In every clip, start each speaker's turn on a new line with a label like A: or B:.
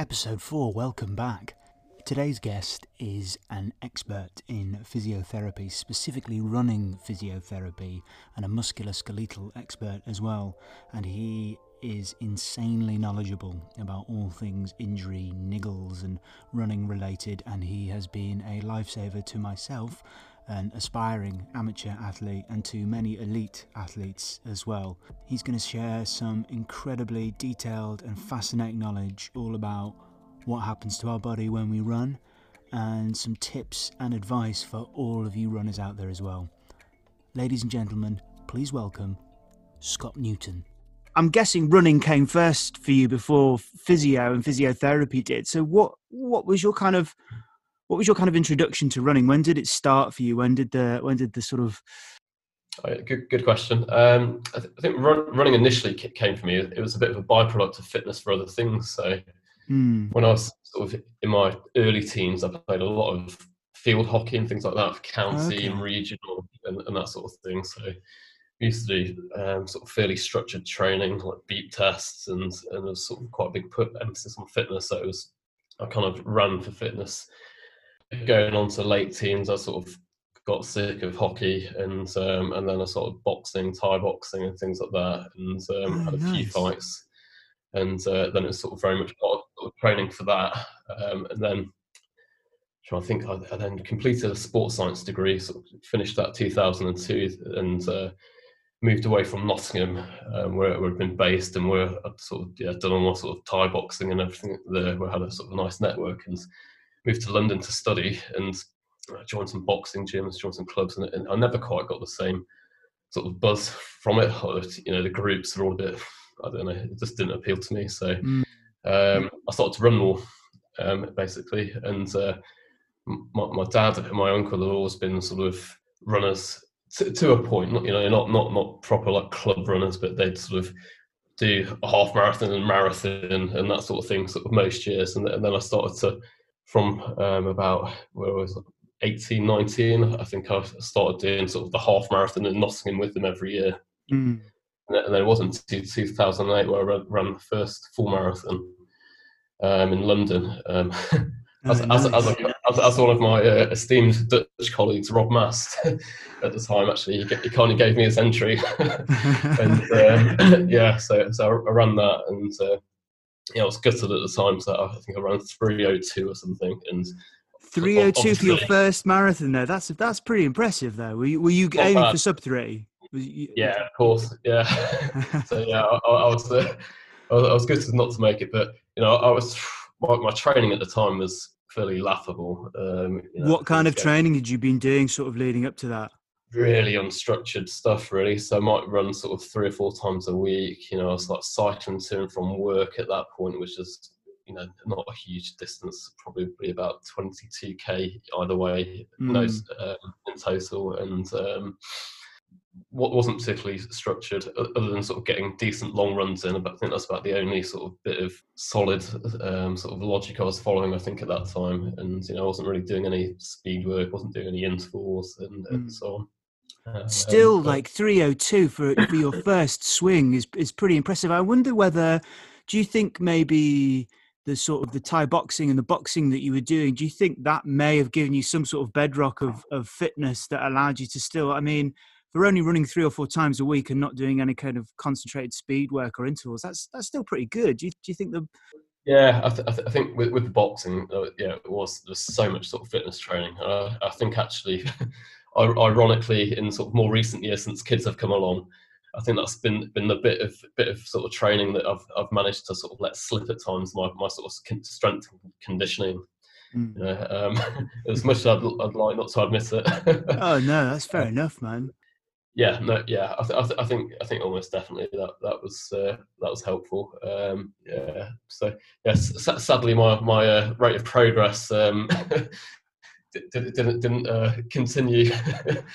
A: Episode 4, welcome back. Today's guest is an expert in physiotherapy, specifically running physiotherapy, and a musculoskeletal expert as well. And he is insanely knowledgeable about all things injury, niggles, and running related. And he has been a lifesaver to myself, an aspiring amateur athlete, and to many elite athletes as well. He's going to share some incredibly detailed and fascinating knowledge all about what happens to our body when we run and some tips and advice for all of you runners out there as well. Ladies and gentlemen, please welcome Scott Newton. I'm guessing running came first for you before physio and physiotherapy did. So what what was your kind of what was your kind of introduction to running? When did it start for you? When did the when did the sort of
B: Oh, good, good question. Um, I, th- I, think run, running initially came for me. It was a bit of a byproduct of fitness for other things. So mm. when I was sort of in my early teens, I played a lot of field hockey and things like that for county okay. and regional and, and, that sort of thing. So we used to do um, sort of fairly structured training, like beep tests, and and there was sort of quite a big put emphasis on fitness. So it was I kind of ran for fitness going on to late teens, I sort of got sick of hockey and um, and then I sort of boxing, Thai boxing, and things like that, and um, oh, had a nice. few fights. And uh, then it was sort of very much part of training for that. Um, and then I think I, I, then completed a sports science degree, sort of finished that 2002, and uh, moved away from Nottingham, um, where, I'd been based, and where I'd sort of yeah, done all my sort of Thai boxing and everything there, where I had a sort of nice network and moved to London to study and joined some boxing gyms, joined some clubs, and, and I never quite got the same sort of buzz from it. You know, the groups are all a bit, I don't know, it just didn't appeal to me. So mm. um, I started to run more, um, basically. And uh, my, my, dad and my uncle have always been sort of runners to, to a point. You know, not not not proper like club runners, but they'd sort of do a half marathon and marathon and that sort of thing, sort of most years. And, and then I started to from um, about where was 18, 19, I think I started doing sort of the half marathon in Nottingham with them every year. Mm. And then it wasn't until 2008 where I ran the first full marathon um, in London. Um, as, oh, nice. as, as, as, as, one of my uh, esteemed Dutch colleagues, Rob Mast, at the time, actually, he, he kind of gave me his entry. and um, yeah, so, so I ran that and uh, yeah, I was gutted at the time, so I think I ran 302 or something. And
A: 302 for your first marathon, though. That's that's pretty impressive, though. Were you, were you aiming bad. for sub three?
B: You, yeah, of course. Yeah. so yeah, I, I was, uh, I was I was gutted not to make it, but you know, I was my, my training at the time was fairly laughable. Um,
A: you know, what kind of training had you been doing, sort of leading up to that?
B: Really unstructured stuff really so i might run sort of three or four times a week you know i was like cycling to and from work at that point which is you know not a huge distance probably about 22k either way mm. no, um, in total and um, what wasn't particularly structured other than sort of getting decent long runs in but i think that's about the only sort of bit of solid um, sort of logic i was following i think at that time and you know i wasn't really doing any speed work wasn't doing any intervals and, mm. and so on
A: Still, like 302 for for your first swing is is pretty impressive. I wonder whether, do you think maybe the sort of the Thai boxing and the boxing that you were doing, do you think that may have given you some sort of bedrock of of fitness that allowed you to still? I mean, for only running three or four times a week and not doing any kind of concentrated speed work or intervals, that's that's still pretty good. Do you, do you think the
B: yeah, I, th- I, th- I, think with, with the boxing, uh, yeah, it was there's so much sort of fitness training. Uh, I think actually ironically, in sort of more recent years since kids have come along, I think that's been been a bit of bit of sort of training that I've I've managed to sort of let slip at times. My my sort of strength conditioning. Mm. You know, um, as much as I'd, I'd, like not to admit it.
A: oh no, that's fair enough, man.
B: Yeah, no, yeah, I, th- I, th- I, think I think almost definitely that that was uh, that was helpful. Um, yeah, so yes, sadly my my uh, rate of progress um, didn't didn't, didn't uh, continue.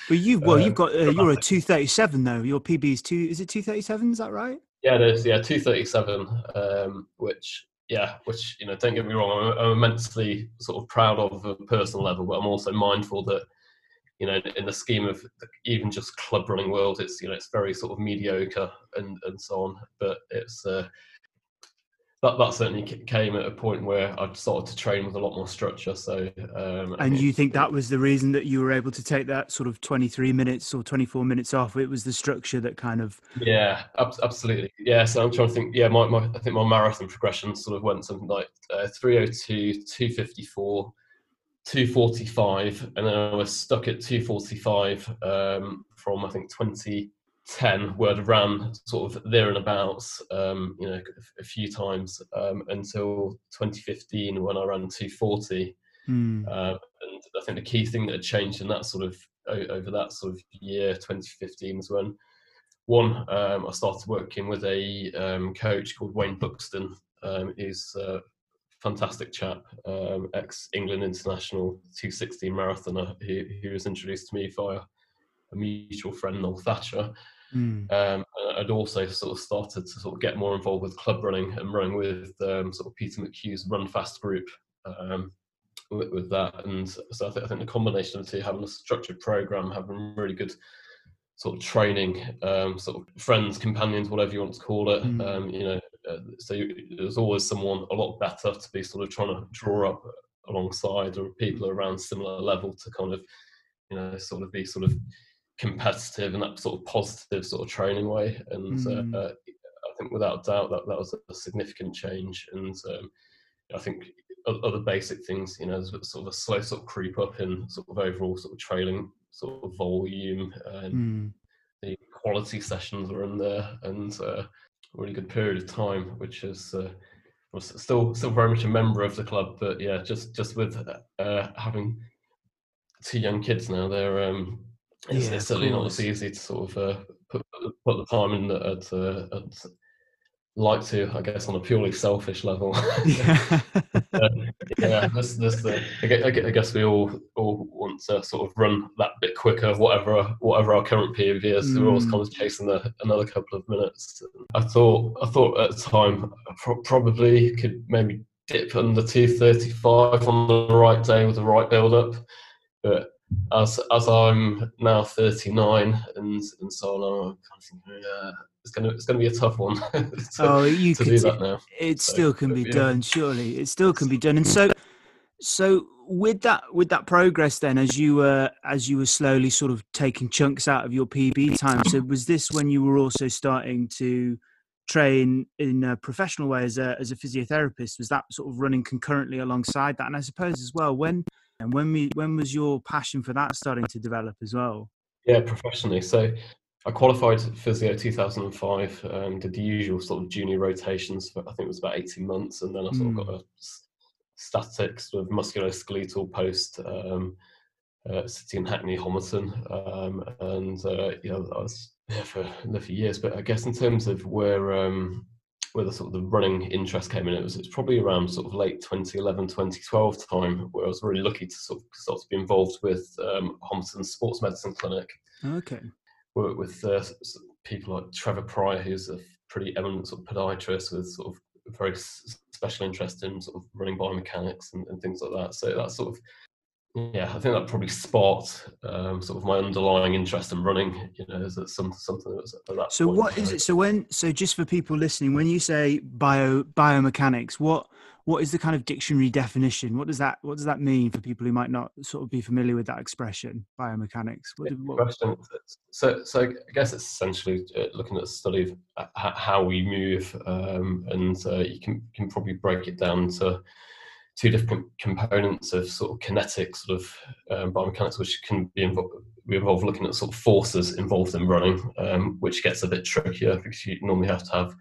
A: but you well, you've got uh, you're a two thirty seven though. Your PB is two. Is it two thirty seven? Is that right?
B: Yeah, it is. Yeah, two thirty seven. Um, which yeah, which you know, don't get me wrong, I'm, I'm, immensely sort of proud of a personal level, but I'm also mindful that you know, in the scheme of even just club running world, it's you know, it's very sort of mediocre and and so on. But it's uh, that that certainly came at a point where I started to train with a lot more structure. So,
A: um, and you think that was the reason that you were able to take that sort of twenty three minutes or twenty four minutes off? It was the structure that kind of
B: yeah, ab- absolutely, yeah. So I'm trying to think. Yeah, my, my I think my marathon progression sort of went something like uh, 302, 254. 245 and then I was stuck at 245 um, from I think 20 10 where I'd ran sort of there and abouts, um, you know, a, few times um, until 2015 when I ran 240. Mm. Uh, and I think the key thing that had changed in that sort of over that sort of year 2015 was when one um, I started working with a um, coach called Wayne Buxton. Um, he's a fantastic chap, um, ex England international 216 marathoner. He, he was introduced to me via a mutual friend, Noel Thatcher. Mm. Um, I'd also sort of started to sort of get more involved with club running and running with um, sort of Peter McHugh's Run Fast group um, with, with, that. And so I, th- I, think the combination of the two, having a structured program, having really good sort of training, um, sort of friends, companions, whatever you want to call it, mm. you know, uh, so there's always someone a lot better to be sort of trying to draw up alongside or people around similar level to kind of, you know, sort of be sort of competitive and that sort of positive sort of training way. And mm. uh, I think without doubt that that was a significant change. And um, I think other basic things, you know, sort of a slow sort of creep up in sort of overall sort of trailing sort of volume and mm. the quality sessions were in there and uh, a really good period of time, which is uh, was still still very much a member of the club, but yeah, just just with uh, having two young kids now, they're um, it's, yeah, it's certainly not as easy to sort of uh, put, put the time in that I'd, uh, I'd, like to, I guess, on a purely selfish level. yeah, uh, yeah. This, this, uh, I guess we all all want to sort of run that bit quicker, whatever whatever our current PB is. Mm. We're always kind of chasing the, another couple of minutes. I thought I thought at the time I pro- probably could maybe dip under two thirty five on the right day with the right build up, but as as I'm now 39 and and so on, I'm kind of thinking, oh, yeah, it's gonna it's gonna be a tough one. to,
A: oh, you to do that now. It so, still can be yeah. done, surely. It still can be done. And so, so with that with that progress, then as you were as you were slowly sort of taking chunks out of your PB time, so was this when you were also starting to train in a professional way as a as a physiotherapist? Was that sort of running concurrently alongside that? And I suppose as well when and when we when was your passion for that starting to develop as well?
B: Yeah, professionally. So I qualified physio 2005. Um, did the usual sort of junior rotations for I think it was about 18 months, and then I sort mm. of got hmm. a statics with musculoskeletal post um, uh, sitting in Hackney Homerton, um, and uh, yeah, I was there for a few years. But I guess in terms of where um, where the sort of the running interest came in. It was it's probably around sort of late 2011, 2012 time where I was really lucky to sort of start to be involved with um, Homerton Sports Medicine Clinic.
A: Okay.
B: Work with uh, people like Trevor Prior, who's a pretty eminent sort of podiatrist with sort of very special interest in sort of running biomechanics and, and things like that. So that sort of yeah, I think that probably sparked um, sort of my underlying interest in running. You know, is some something that was at that.
A: So what is it? So when so just for people listening, when you say bio biomechanics, what what is the kind of dictionary definition? What does that what does that mean for people who might not sort of be familiar with that expression, biomechanics? What,
B: what... Question. So so I guess it's essentially uh, looking at the study of how we move, um, and uh, you can can probably break it down to two different components of sort of kinetic sort of um, biomechanics, which can be involved. We involve looking at sort of forces involved in running, um, which gets a bit trickier because you normally have to have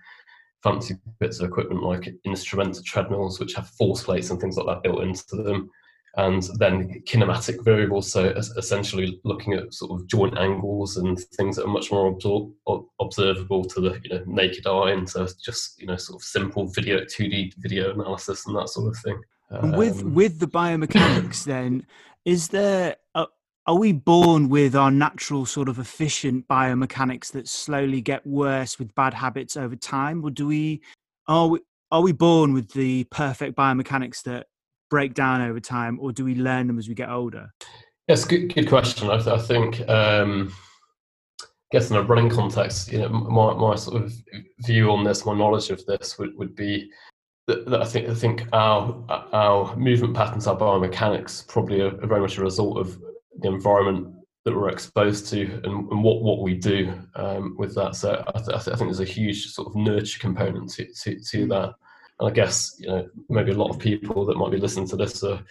B: fancy bits of equipment like instrumented treadmills, which have force plates and things like that built into them. And then kinematic variables, so essentially looking at sort of joint angles and things that are much more observable to the you know, naked eye, and so just you know sort of simple video, two D video analysis and that sort of thing.
A: Um, with with the biomechanics, then is there a, are we born with our natural sort of efficient biomechanics that slowly get worse with bad habits over time, or do we are we are we born with the perfect biomechanics that break down over time, or do we learn them as we get older?
B: Yes, good good question. I, I think. Um, I guess in a running context, you know, my, my sort of view on this, my knowledge of this would, would be that, that I think I think our our movement patterns, our biomechanics, probably are, are very much a result of the environment that we're exposed to and, and what, what we do um, with that. So I, th- I, think there's a huge sort of nurture component to, to, to, mm. that. And I guess, you know, maybe a lot of people that might be listening to this are,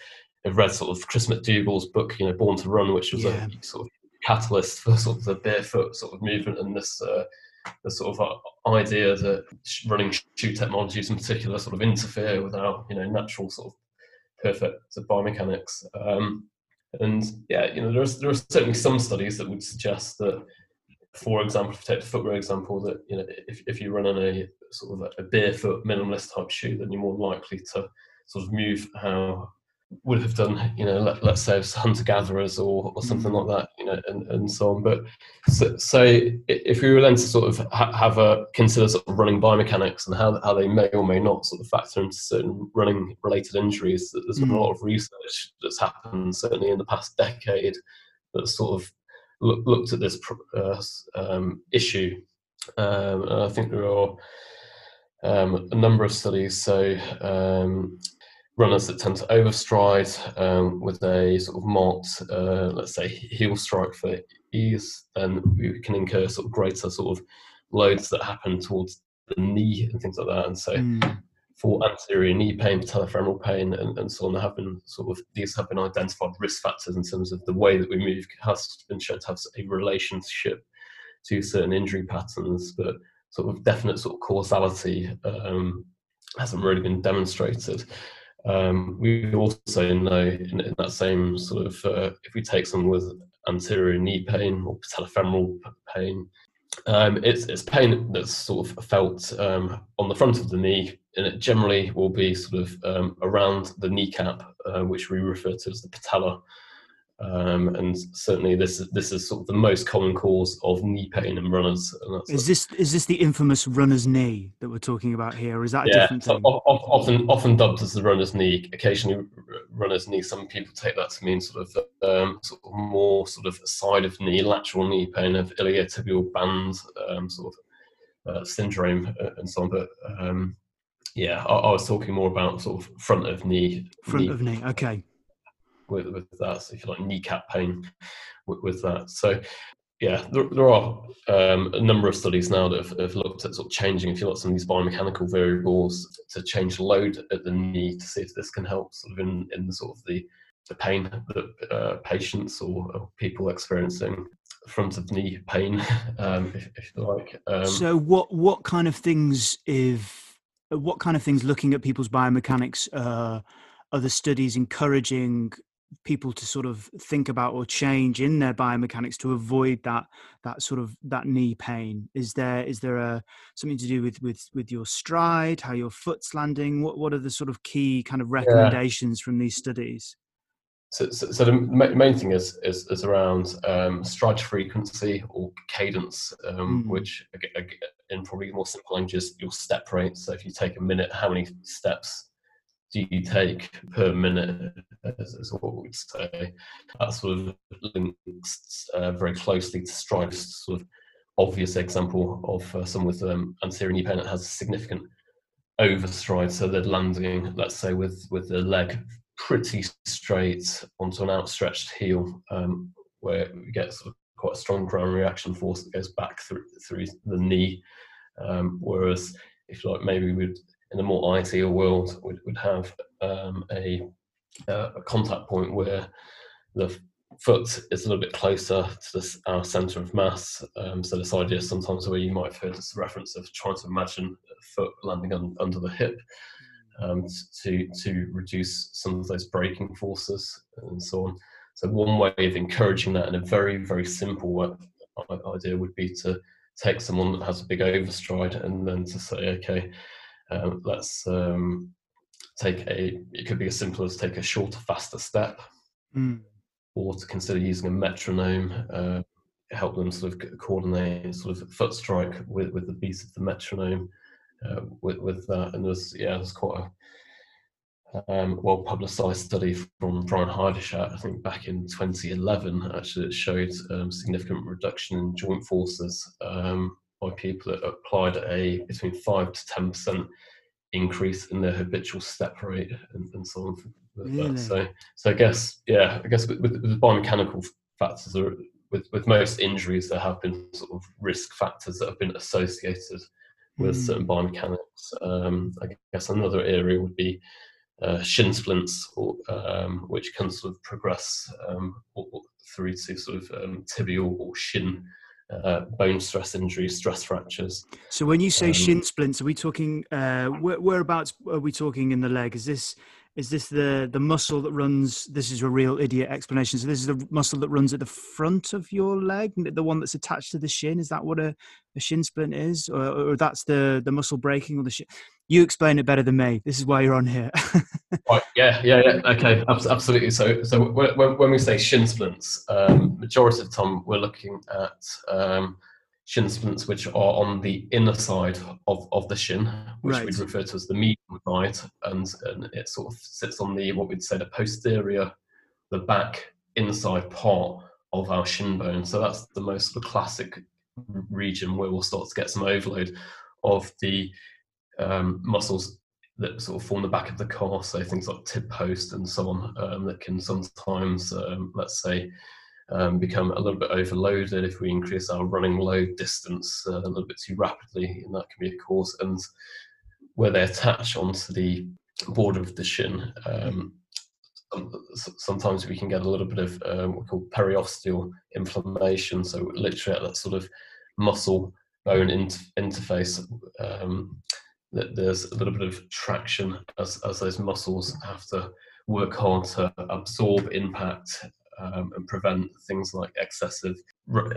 B: have read sort of Chris McDougall's book, you know, Born to Run, which was yeah. a sort of catalyst for sort of the barefoot sort of movement and this uh, the sort of uh, idea that running shoe technologies in particular sort of interfere with our, you know, natural sort of perfect biomechanics. Um, and yeah, you know, there are, there are certainly some studies that would suggest that, for example, if you take the footwear example, that you know, if, if you run on a sort of a barefoot minimalist type shoe, then you're more likely to sort of move how would have done, you know, let, us say hunter gatherers or, or something mm. like that, you know, and, and so on. But so, so if we were then to sort of ha- have a consider sort of running biomechanics and how, how they may or may not sort of factor into certain running related injuries, there's been mm. a lot of research that's happened certainly in the past decade that sort of look, looked at this uh, um, issue. Um, and I think there are um, a number of studies. So um, runners that tend to overstride um, with a sort of marked, uh, let's say, heel strike for ease, then we can incur sort of greater sort of loads that happen towards the knee and things like that. And so, mm. for anterior knee pain, patellofemoral pain, and, and so on, there have been sort of these have been identified risk factors in terms of the way that we move has been shown to have a relationship to certain injury patterns, but sort of definite sort of causality um, hasn't really been demonstrated. Um, we also know in, in, that same sort of, uh, if we take someone with anterior knee pain or patellofemoral pain, um, it's, it's pain that's sort of felt um, on the front of the knee, and it generally will be sort of um, around the kneecap, uh, which we refer to as the patella. Um, and certainly, this is this is sort of the most common cause of knee pain in runners.
A: is this is this the infamous runner's knee that we're talking about here? Or is that a yeah, different thing?
B: often often dubbed as the runner's knee. Occasionally, runner's knee. Some people take that to mean sort of um, sort of more sort of side of knee, lateral knee pain of iliotibial band um, sort of uh, syndrome uh, and so on. But um, yeah, I, I, was talking more about sort of front of knee.
A: Front
B: knee.
A: of knee. Okay
B: with, with that. So if you like kneecap pain with, with that. So yeah, there, there are um, a number of studies now that have, have, looked at sort of changing, if you like, some of these biomechanical variables to change load at the knee to see if this can help sort of in, in the sort of the, the pain that uh, patients or, or, people experiencing front of knee pain, um, if, if, you like. Um,
A: so what what kind of things if what kind of things looking at people's biomechanics uh, are the studies encouraging people to sort of think about or change in their biomechanics to avoid that that sort of that knee pain is there is there a something to do with with with your stride how your foot's landing what what are the sort of key kind of recommendations yeah. from these studies
B: so, so, so, the main thing is is, is around um, stride frequency or cadence, um, mm. which in probably more simple language is your step rate. So if you take a minute, how many steps do you take per minute, as, what we'd say. That sort of links uh, very closely to Stride's sort of obvious example of uh, someone with um, anterior knee pain that has significant overstride. So they're landing, let's say, with, with the leg pretty straight onto an outstretched heel, um, where we get sort of quite a strong ground reaction force that goes back through, through the knee. Um, whereas if like maybe we'd in a more ideal world would, would have um, a, uh, a contact point where the foot is a little bit closer to this, our center of mass. Um, so this idea sometimes where you might have heard this reference of trying to imagine a foot landing un, under the hip um, to to reduce some of those braking forces and so on. So one way of encouraging that in a very very simple idea would be to take someone that has a big overstride and then to say, okay, um, let's um, take a, it could be as simple as take a shorter, faster step, mm. or to consider using a metronome, uh, help them sort of coordinate sort of foot strike with, with the beat of the metronome uh, with, with that. And there's, yeah, there's quite a um, well publicized study from Bryan Heiderscheit, I think back in 2011, actually, it showed um, significant reduction in joint forces um, by people that applied a between five to ten percent increase in their habitual step rate and, and so on. Really? So, so I guess, yeah, I guess with, with, with biomechanical factors, or with, with most injuries, there have been sort of risk factors that have been associated with mm. certain biomechanics. Um, I guess another area would be uh, shin splints, or, um, which can sort of progress um, through to sort of um, tibial or shin uh, bone stress injuries, stress fractures.
A: So when you say um, shin splints, are we talking uh, where, whereabouts are we talking in the leg? Is this is this the the muscle that runs? This is a real idiot explanation. So this is the muscle that runs at the front of your leg, the one that's attached to the shin. Is that what a, a shin splint is, or, or that's the the muscle breaking or the shin? You explain it better than me. This is why you're on here.
B: right. Yeah. Yeah. Yeah. Okay. Absolutely. So, so when, when we say shin splints, um, majority of the time we're looking at um, shin splints which are on the inner side of, of the shin, which right. we'd refer to as the medial side, and, and it sort of sits on the what we'd say the posterior, the back inside part of our shin bone. So that's the most the classic region where we'll start to get some overload of the um, muscles that sort of form the back of the calf, so things like tib post and so on, um, that can sometimes, um, let's say, um, become a little bit overloaded if we increase our running load distance uh, a little bit too rapidly, and that can be a cause. And where they attach onto the border of the shin, um, sometimes we can get a little bit of um, what we call periosteal inflammation. So literally at that sort of muscle bone inter- interface, um, that there's a little bit of traction as, as those muscles have to work hard to absorb impact um, and prevent things like excessive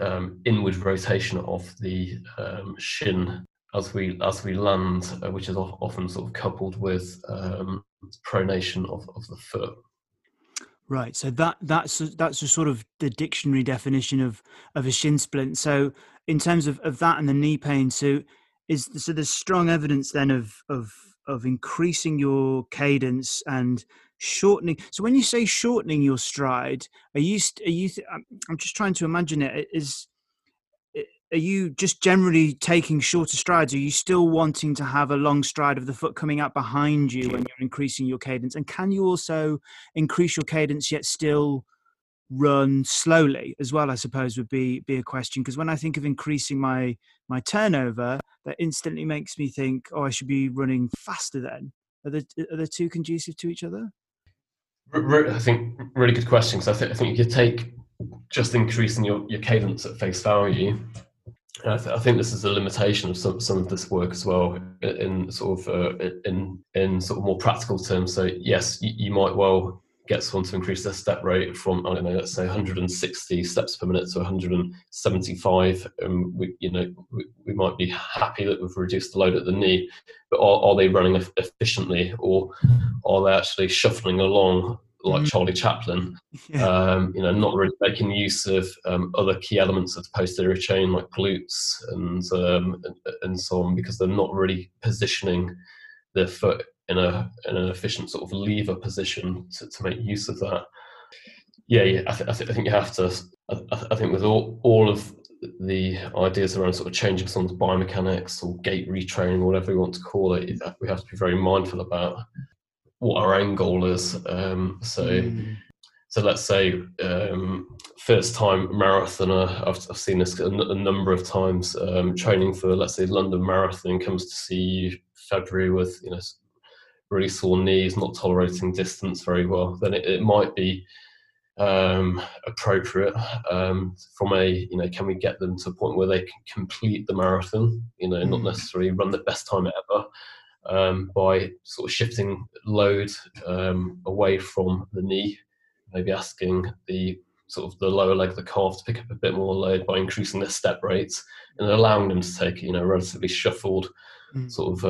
B: um, inward rotation of the um, shin as we as we land, uh, which is often sort of coupled with um, pronation of, of the foot.
A: Right. So that that's a, that's a sort of the dictionary definition of of a shin splint. So in terms of, of that and the knee pain, so is so there's strong evidence then of of of increasing your cadence and shortening so when you say shortening your stride are you are you i'm just trying to imagine it is are you just generally taking shorter strides? Are you still wanting to have a long stride of the foot coming out behind you when you're increasing your cadence? And can you also increase your cadence yet still run slowly as well i suppose would be be a question? Because when i think of increasing my my turnover that instantly makes me think oh i should be running faster then. Are the are the two conducive to each other
B: i think really good question because I, th- I think you take just increasing your, your cadence at face value I, th- I, think this is a limitation of some, some of this work as well in sort of uh, in in sort of more practical terms. So yes you, you might well get someone to increase their step rate from I don't know, let's say 160 steps per minute to 175, and we, you know, we, we might be happy that we've reduced the load at the knee, but are, are they running efficiently, or are they actually shuffling along like mm. Charlie Chaplin? Yeah. Um, you know, not really making use of um, other key elements of the posterior chain like glutes and, um, and and so on, because they're not really positioning their foot in a in an efficient sort of lever position to, to make use of that. Yeah, yeah I, th- I, th- I think you have to. I, I, think with all all of the ideas around sort of changing someone's biomechanics or gait retraining, whatever we want to call it, we have to be very mindful about what our end goal is. Um, so. Mm. So let's say um, first time marathoner, I've, I've seen this a, n- a number of times. Um, training for let's say London Marathon comes to see you February with you know really sore knees, not tolerating distance very well, then it, it might be um, appropriate um, from a you know can we get them to a point where they can complete the marathon you know mm. not necessarily run the best time ever um, by sort of shifting load um, away from the knee maybe asking the sort of the lower leg of the calf to pick up a bit more load by increasing their step rates and allowing them to take you know relatively shuffled mm. sort of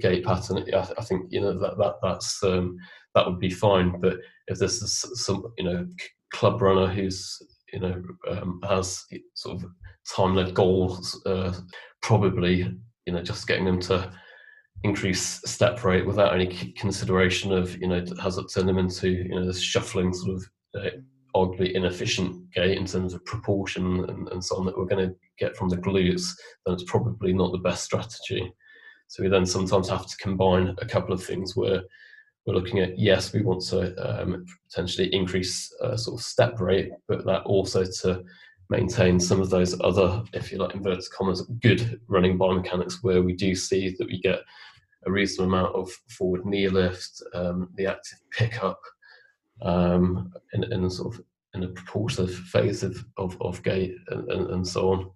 B: gait pattern, I, think you know that that that's um, that would be fine. But if this is some you know club runner who's you know um, has sort of time-led goals, uh, probably you know just getting them to increase step rate without any consideration of you know has it turned them into you know this shuffling sort of uh, arguably inefficient gait in terms of proportion and, and so on that we're going to get from the glutes, then it's probably not the best strategy. So we then sometimes have to combine a couple of things where we're looking at yes, we want to um, potentially increase uh, sort of step rate, but that also to maintain some of those other, if you like, inverted commas, good running biomechanics where we do see that we get a reasonable amount of forward knee lift, um, the active pickup, um, in, in sort of in a propulsive phase of, of, of gait and, and, and so on.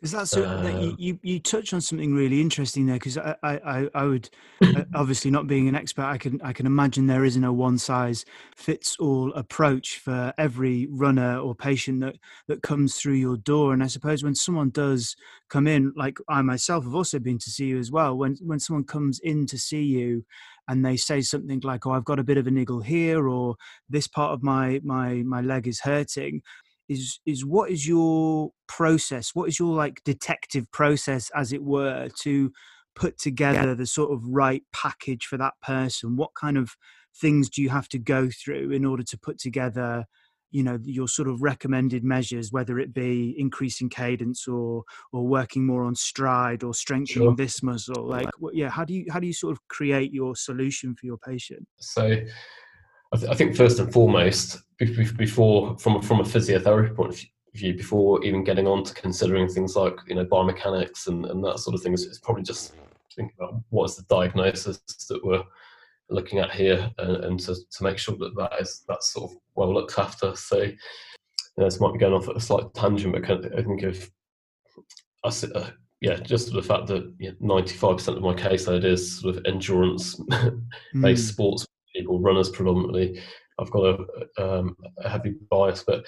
A: Because that's uh, you, you, you touch on something really interesting there. Because I, I I would uh, obviously not being an expert, I can I can imagine there isn't a one size fits all approach for every runner or patient that that comes through your door. And I suppose when someone does come in, like I myself have also been to see you as well. When when someone comes in to see you, and they say something like, "Oh, I've got a bit of a niggle here," or "This part of my my my leg is hurting," is is what is your process? What is your like detective process, as it were, to put together the sort of right package for that person? What kind of things do you have to go through in order to put together you know your sort of recommended measures whether it be increasing cadence or or working more on stride or strengthening sure. this muscle like yeah how do you how do you sort of create your solution for your patient
B: so I, th- I think first and foremost before from from a physiotherapy point of view before even getting on to considering things like you know biomechanics and, and that sort of thing it's probably just think about what is the diagnosis that we're looking at here and, and to, to make sure that that is that's sort of well looked after. So you know, this might be going off at a slight tangent, but I think if I uh, yeah, just the fact that 95% of my caseload is sort of endurance-based mm. sports people, runners predominantly. I've got a, um, a heavy bias, but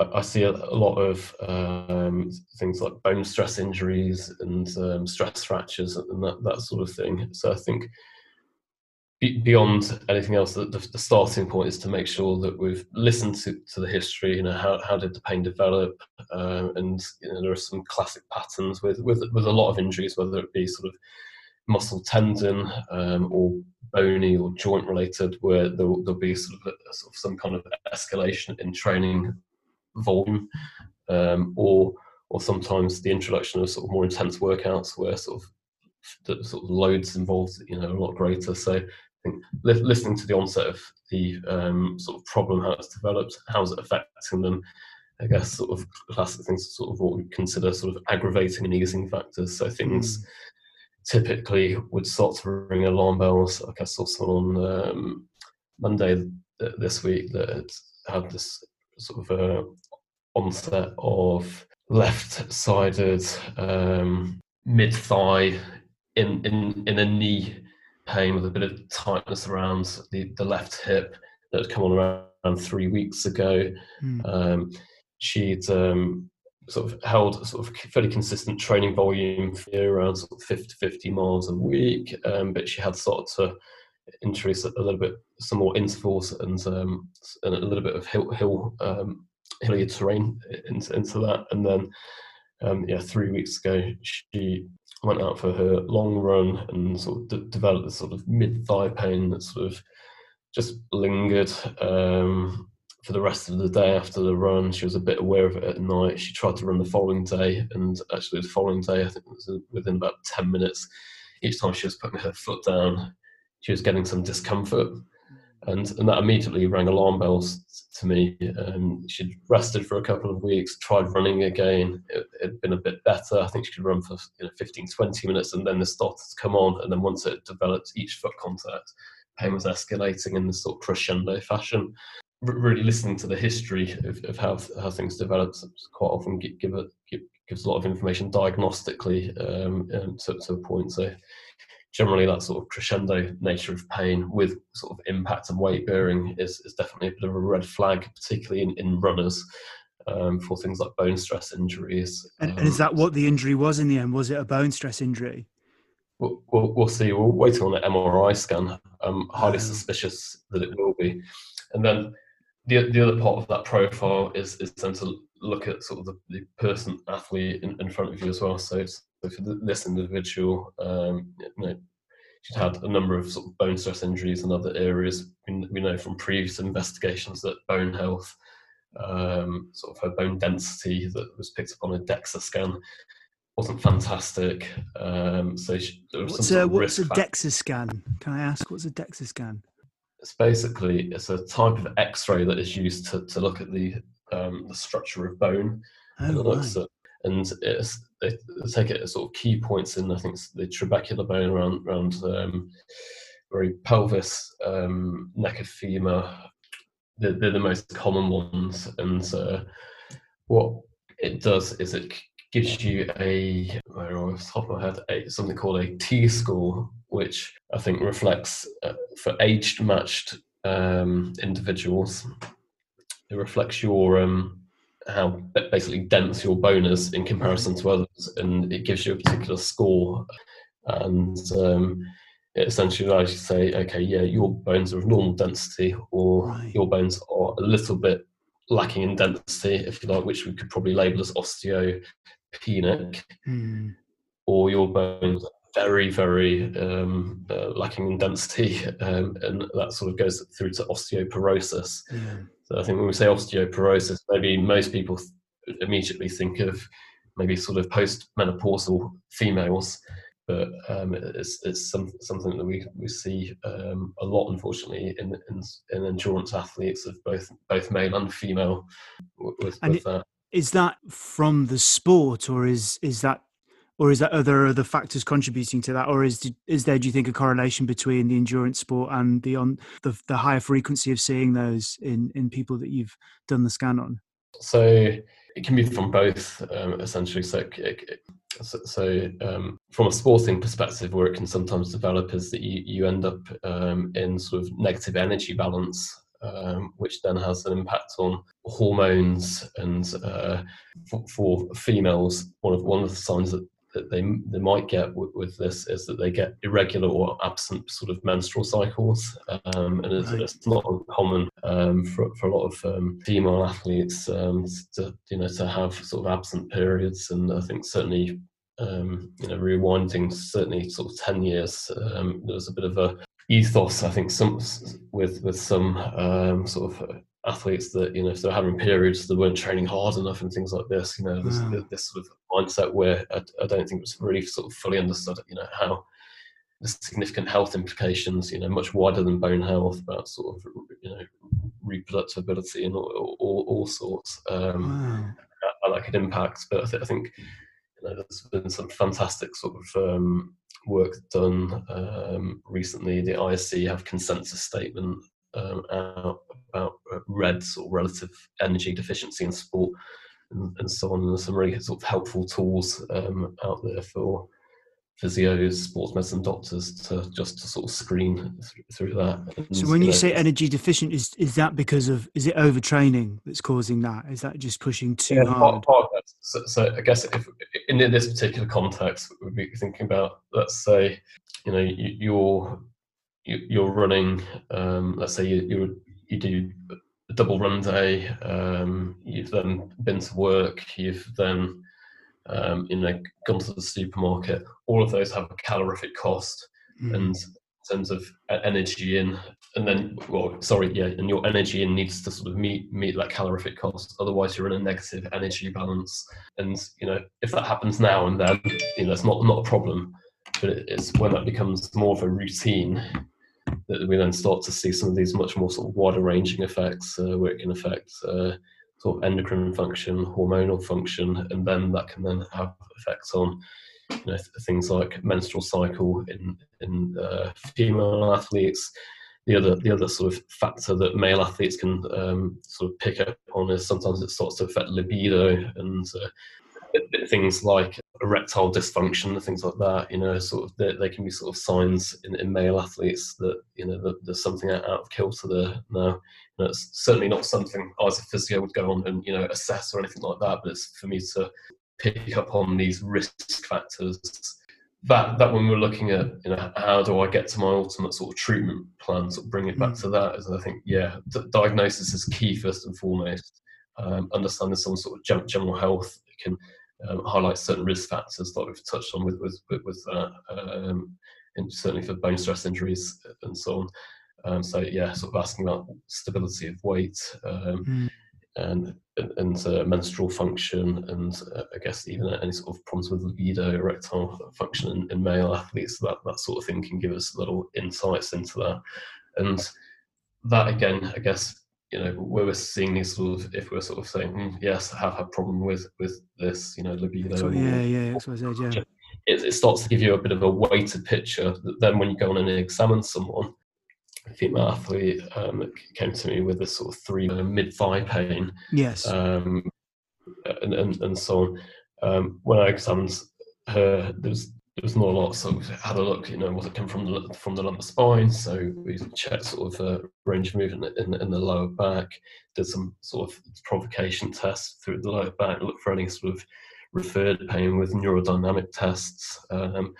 B: I see a, lot of um, things like bone stress injuries and um, stress fractures and that, that sort of thing. So I think beyond anything else, the, the, starting point is to make sure that we've listened to, to the history. You know, how, how did the pain develop? Um, and you know, there are some classic patterns with, with with a lot of injuries, whether it be sort of muscle tendon um, or bony or joint related, where there'll, there'll be sort of, a, sort of, some kind of escalation in training volume, um, or or sometimes the introduction of sort of more intense workouts where sort of the sort of loads involved, you know, a lot greater. So I think listening to the onset of the um, sort of problem, how it's developed, how's it affecting them. I guess sort of classic things, sort of what we consider sort of aggravating and easing factors. So things mm. Typically would start to ring alarm bells. Like I saw someone on um, Monday this week that had this sort of uh, onset of left-sided um, mid thigh in, in in a knee pain with a bit of tightness around the, the left hip that had come on around three weeks ago. Mm. Um, she'd um, sort of held sort of fairly consistent training volume for around sort of 50, 50 miles a week, um, but she had started to introduce a little bit some more intervals and, um, and a little bit of hill, hill um, hilly terrain into, into that. And then, um, yeah, three weeks ago, she went out for her long run and sort of developed this sort of mid thigh pain that sort of just lingered um, for the rest of the day after the run. She was a bit aware of it at night. She tried to run the following day, and actually, the following day, I think it was within about 10 minutes, each time she was putting her foot down, she was getting some discomfort and and that immediately rang alarm bells to me. Um, she'd rested for a couple of weeks, tried running again. It had been a bit better. I think she could run for you know, 15, 20 minutes, and then the started to come on. And then once it developed each foot contact, pain was escalating in this sort of crescendo fashion. Really listening to the history of, of how how things developed quite often give, give a, give, gives a lot of information diagnostically um, um, to, to a point. So generally that sort of crescendo nature of pain with sort of impact and weight bearing is, is definitely a bit of a red flag, particularly in, in runners. Um, for things like bone stress injuries.
A: And, um, and, is that what the injury was in the end? Was it a bone stress injury?
B: We'll, we'll, we'll see. We're waiting on an MRI scan. I'm highly suspicious that it will be. And then the, the other part of that profile is, is then to look at sort of the, the person athlete in, in front of you as well. So for this individual, um, you know, she'd had a number of sort of bone stress injuries and other areas. We know from previous investigations that bone health, um, sort of her bone density that was picked up on a DEXA scan, wasn't fantastic. Um, so
A: there was what's, a, what's a DEXA scan? Can I ask what's a DEXA scan?
B: It's basically it's a type of X-ray that is used to, to look at the um, the structure of bone.
A: Oh, and, it looks
B: at, and it's, they take it at sort of key points in I think the trabecular bone around around um, very pelvis, um, neck of femur. They're, they're, the most common ones, and uh, what it does is it gives you a, off the top of my head, a, something called a T score, which I think reflects uh, for aged matched um, individuals. It reflects your um, how basically dense your bone is in comparison to others, and it gives you a particular score. And um, it essentially allows you to say, okay, yeah, your bones are of normal density, or right. your bones are a little bit lacking in density, if you like, which we could probably label as osteopenic,
A: mm.
B: or your bones are very, very um, uh, lacking in density, um, and that sort of goes through to osteoporosis.
A: Yeah.
B: So I think when we say osteoporosis, maybe most people immediately think of maybe sort of post-menopausal females but um, it's, it's some, something that we, we see um, a lot, unfortunately, in, in, in endurance athletes of both both male and female. With,
A: and with that. Is that from the sport, or is is that, or is that other other factors contributing to that, or is is there, do you think, a correlation between the endurance sport and the on the, the higher frequency of seeing those in in people that you've done the scan on?
B: So it can be from both, um, essentially. So it, so, so um, from a sporting perspective, where it can sometimes develop is that you, you end up um, in sort of negative energy balance, um, which then has an impact on hormones. And uh, for, for, females, one of one of the signs that, that they they might get with, with this is that they get irregular or absent sort of menstrual cycles, um, and it's, right. it's, not uncommon um, for, for a lot of um, female athletes to you know to have sort of absent periods. And I think certainly um, you know, rewinding certainly sort of 10 years, um, there was a bit of a ethos, I think, some with with some um, sort of athletes that, you know, if they're having periods, they weren't training hard enough and things like this, you know, this, wow. this sort of mindset where I, I, don't think it was really sort of fully understood, you know, how the significant health implications, you know, much wider than bone health, about sort of, you know, reproductive ability and all, all, all sorts um, wow. that could impact. But I, th- I think you know, there's been some fantastic sort of um, work done um, recently. The IOC have consensus statement um, out about REDS or relative energy deficiency in sport and, and so on. And there's some really sort of helpful tools um, out there for physios, sports medicine doctors to just to sort of screen through that.
A: And, so when you, know, say energy deficient, is is that because of is it overtraining that's causing that? Is that just pushing too yeah, hard?
B: Part, part so, so, I guess if in this particular context, we'd be thinking about let's say you know you, you're you're running um, let's say you you do double run day um, you've then been to work you've then um, you know, gone to the supermarket. All of those have a calorific cost, mm. and in terms of energy in, and then, well, sorry, yeah, and your energy in needs to sort of meet meet that calorific cost. Otherwise, you're in a negative energy balance, and you know, if that happens now and then, you know, it's not not a problem. But it's when that becomes more of a routine that we then start to see some of these much more sort of wider ranging effects uh, where it can affect uh, sort of endocrine function, hormonal function, and then that can then have effects on you know, things like menstrual cycle in in uh, female athletes. The other the other sort of factor that male athletes can um, sort of pick up on is sometimes it starts to affect libido and uh, things like erectile dysfunction, things like that. You know, sort of they, they can be sort of signs in, in male athletes that you know that there's something out of kilter there. Now, you know, it's certainly not something I as a physio would go on and you know assess or anything like that. But it's for me to pick up on these risk factors. That that when we're looking at you know how do I get to my ultimate sort of treatment plan, sort of bring it back mm. to that. Is I think yeah, d- diagnosis is key first and foremost. Um, understanding some sort of general health can um, highlight certain risk factors that we've touched on with with with, that, um, and certainly for bone stress injuries and so on. Um, so yeah, sort of asking about stability of weight. Um,
A: mm.
B: and and uh, menstrual function, and uh, I guess even any sort of problems with libido, erectile function in, in, male athletes. That that sort of thing can give us little insights into that, and that again, I guess you know where we're seeing these sort of if we're sort of saying mm, yes, I have had problem with with this, you know, libido.
A: So, yeah, yeah, that's what I said. Yeah.
B: It, it starts to give you a bit of a weighted picture. Then when you go on and examine someone, a female athlete um, came to me with this sort of three uh, mid thigh pain.
A: Yes.
B: Um, and, and, and so on. Um, when I examined her, there was there was not a lot. So we had a look, you know, was it come from the from the lumbar spine? So we checked sort of uh, range of movement in, in the lower back. Did some sort of provocation tests through the lower back. Looked for any sort of referred pain with neurodynamic tests, um,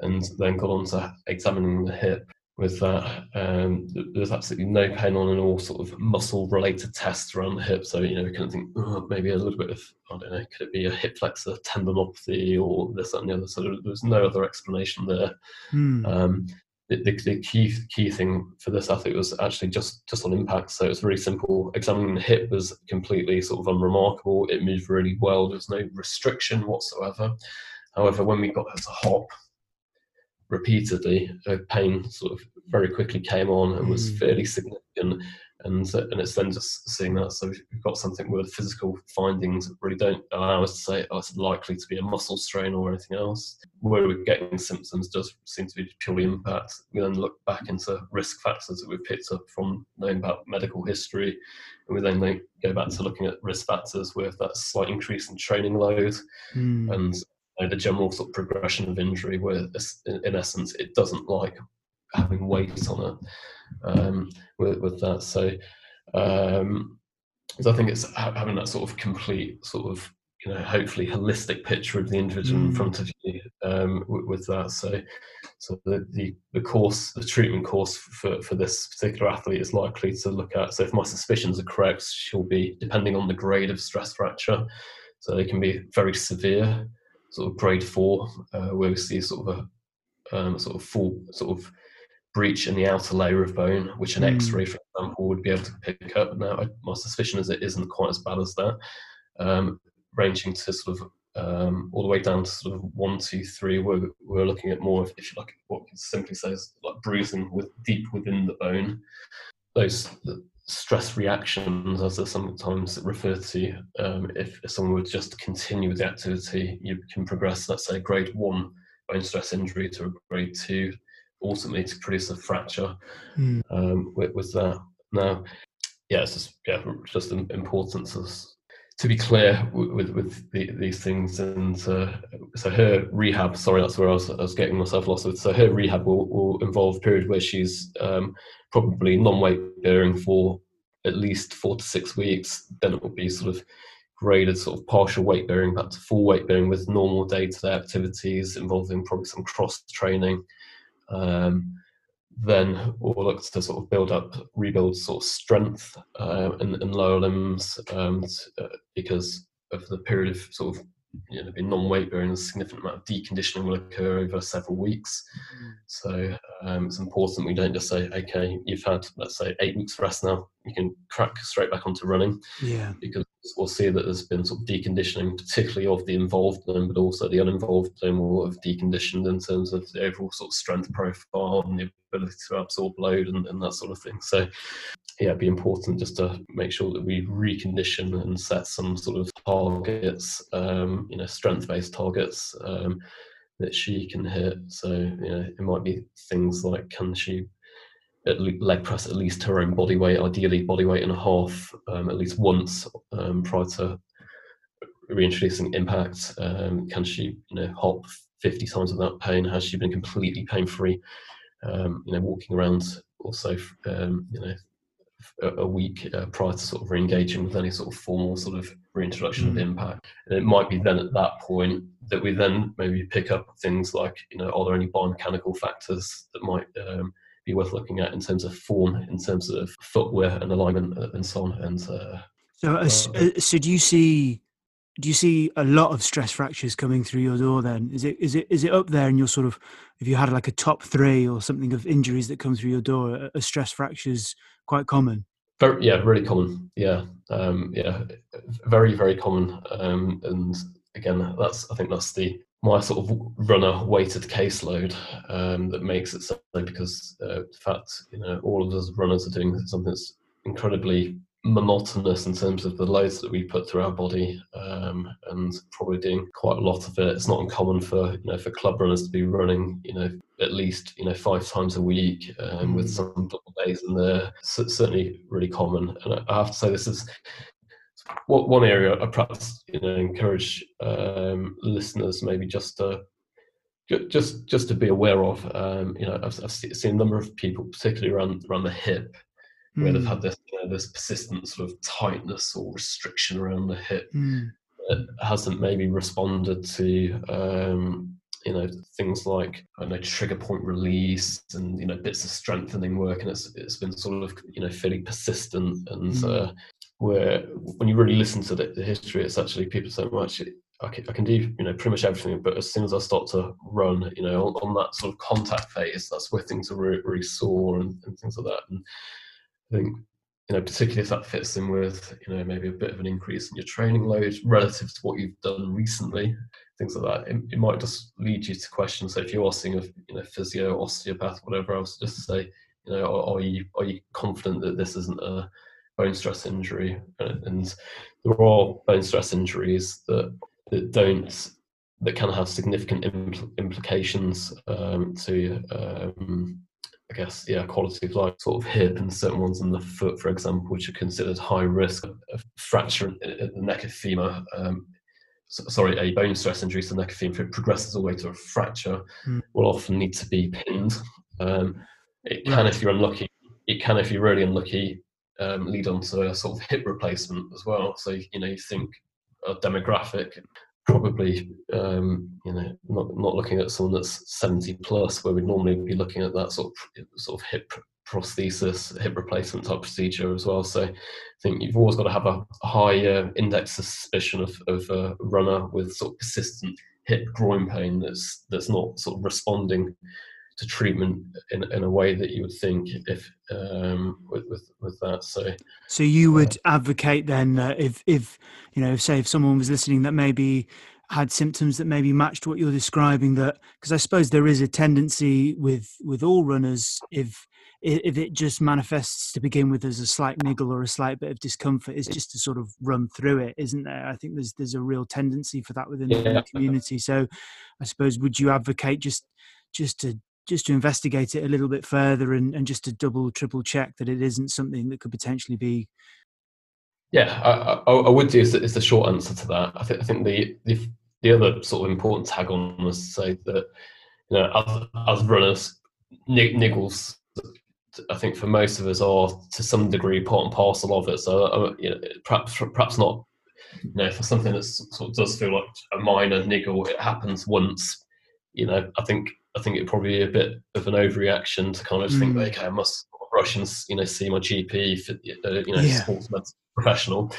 B: and then got on to examining the hip with that. Um, there's absolutely no pain on and all sort of muscle related tests around the hip. So, you know, we kind of think oh, maybe a little bit of, I don't know, could it be a hip flexor tendinopathy or this, that, and the other. So there's no other explanation there.
A: Hmm.
B: Um, the, the, the, key key thing for this athlete was actually just just on impact. So it was very simple. Examining the hip was completely sort of unremarkable. It moved really well. There was no restriction whatsoever. However, when we got her to hop, repeatedly, her pain sort of very quickly came on and was mm. fairly significant. And, uh, and it's then just seeing that. So we've got something where the physical findings really don't allow us to say, oh, it's likely to be a muscle strain or anything else. Where we're getting symptoms does seem to be purely impact. We then look back into risk factors that we've picked up from knowing about medical history. And we then go back to looking at risk factors with that slight increase in training load
A: mm.
B: and the general sort of progression of injury, where in essence it doesn't like having weight on it um, with, with, that. So, um, so I think it's having that sort of complete sort of you know hopefully holistic picture of the individual mm. in front of you um, with, with, that. So, so the, the, the course, the treatment course for for this particular athlete is likely to look at. So, if my suspicions are correct, she'll be depending on the grade of stress fracture. So they can be very severe sort of grade four, uh, where we see sort of a um, sort of full sort of breach in the outer layer of bone, which an mm. X-ray, for example, would be able to pick up. Now, I, my suspicion is it isn't quite as bad as that, um, ranging to sort of um, all the way down to sort of one, two, three. We're, we're looking at more, if you like, what simply says like bruising with deep within the bone. Those stress reactions, as they're sometimes referred to, um, if, if, someone would just continue with the activity, you can progress, let's say, grade one bone stress injury to a grade two, ultimately to produce a fracture
A: mm.
B: um, with, with, that. Now, yeah, it's just, yeah, just importance to, to be clear with, with, the, these things. And uh, so her rehab, sorry, that's where I was, I was getting myself lost with. So her rehab will, will involve a period where she's um, probably non-weight bearing for at least four to six weeks. Then it will be sort of graded sort of partial weight bearing back to full weight bearing with normal day-to-day activities involving probably some cross training. Um, then we'll look to sort of build up, rebuild sort of strength uh, in, in lower limbs um, uh, because of the period of sort of you know, being non-weight bearing, a significant amount of deconditioning will occur over several weeks. Mm. So um, it's important we don't just say, okay, you've had let's say eight weeks rest now, you can crack straight back onto running.
A: Yeah.
B: Because we'll see that there's been sort of deconditioning, particularly of the involved limb, but also the uninvolved limb will have deconditioned in terms of the overall sort of strength profile and the ability to absorb load and, and that sort of thing. So yeah, it'd be important just to make sure that we recondition and set some sort of targets, um, you know, strength-based targets um, that she can hit. So, you know, it might be things like can she leg press at least her own body weight, ideally body weight and a half, um, at least once um, prior to reintroducing impact. Um, can she, you know, hop 50 times without pain? Has she been completely pain-free? Um, you know, walking around also, um, you know, a week uh, prior to sort of re-engaging with any sort of formal sort of reintroduction mm-hmm. of impact. And it might be then at that point that we then maybe pick up things like, you know, are there any biomechanical factors that might um, be worth looking at in terms of form, in terms of footwear and alignment uh, and so on. And uh,
A: so, uh, uh, so do you see? Do you see a lot of stress fractures coming through your door? Then is it is it is it up there? And you're sort of, if you had like a top three or something of injuries that come through your door, are stress fractures quite common?
B: Very, yeah, really common. Yeah, um, yeah, very, very common. Um, and again, that's I think that's the my sort of runner weighted caseload um, that makes it so because uh, in fact, you know, all of us runners are doing something that's incredibly monotonous in terms of the loads that we put through our body um, and probably doing quite a lot of it. It's not uncommon for you know for club runners to be running you know at least you know five times a week um, with mm. some days in there. So certainly really common. And I have to say this is one area I perhaps you know encourage um, listeners maybe just to just just to be aware of. Um, you know, I've, I've, seen a number of people, particularly around around the hip, where they've had mm. this you know, this persistent sort of tightness or restriction around the hip mm. that hasn't maybe responded to um, you know things like I know trigger point release and you know bits of strengthening work, and it's it's been sort of you know fairly persistent and. Mm. Uh, where when you really listen to the, the history, it's actually people well, actually, I can, I can, do you know pretty much everything, but as soon as I start to run, you know, on, on that sort of contact phase, that's where things are really, really sore and, and, things like that. And I think you know, particularly if that fits in with you know maybe a bit of an increase in your training load relative to what you've done recently, things like that, it, it might just lead you to question. So if you are seeing a you know physio, osteopath, whatever else, just say, you know, are, are you are you confident that this isn't a bone stress injury? And there are bone stress injuries that that don't that can have significant impl- implications um, to um, I guess, yeah, quality of life, sort of hip and certain ones in the foot, for example, which are considered high risk of fracture at the neck of femur. Um, sorry, a bone stress injury to the neck of femur, if it progresses all the way to a fracture, mm. will often need to be pinned. Um, it can, if you're unlucky, it can, if you're really unlucky, um, lead on to a sort of hip replacement as well. So, you know, you think a demographic probably um, you know not not looking at someone that's 70 plus where we'd normally be looking at that sort of sort of hip prosthesis hip replacement type procedure as well so i think you've always got to have a high uh, index suspicion of, of a runner with sort of persistent hip groin pain that's that's not sort of responding to treatment in, in a way that you would think if um, with, with with that. So,
A: so you would uh, advocate then uh, if if you know, say if someone was listening that maybe had symptoms that maybe matched what you're describing, that because I suppose there is a tendency with with all runners if if it just manifests to begin with as a slight niggle or a slight bit of discomfort is just to sort of run through it isn't there i think there's there's a real tendency for that within yeah. the community so i suppose would you advocate just just to just to investigate it a little bit further and, and just to double triple check that it isn't something that could potentially be
B: yeah i, I, I would do is, the short answer to that i think, I think the, the the other sort of important tag on was to say that you know as, as runners niggles I think for most of us are to some degree part and parcel of it. So uh, you know, perhaps perhaps not. You know, for something that sort of does feel like a minor niggle, it happens once. You know, I think I think it'd probably be a bit of an overreaction to kind of mm. think, okay, I must rush and you know see my GP, for, uh, you know, yeah. sports medicine professional.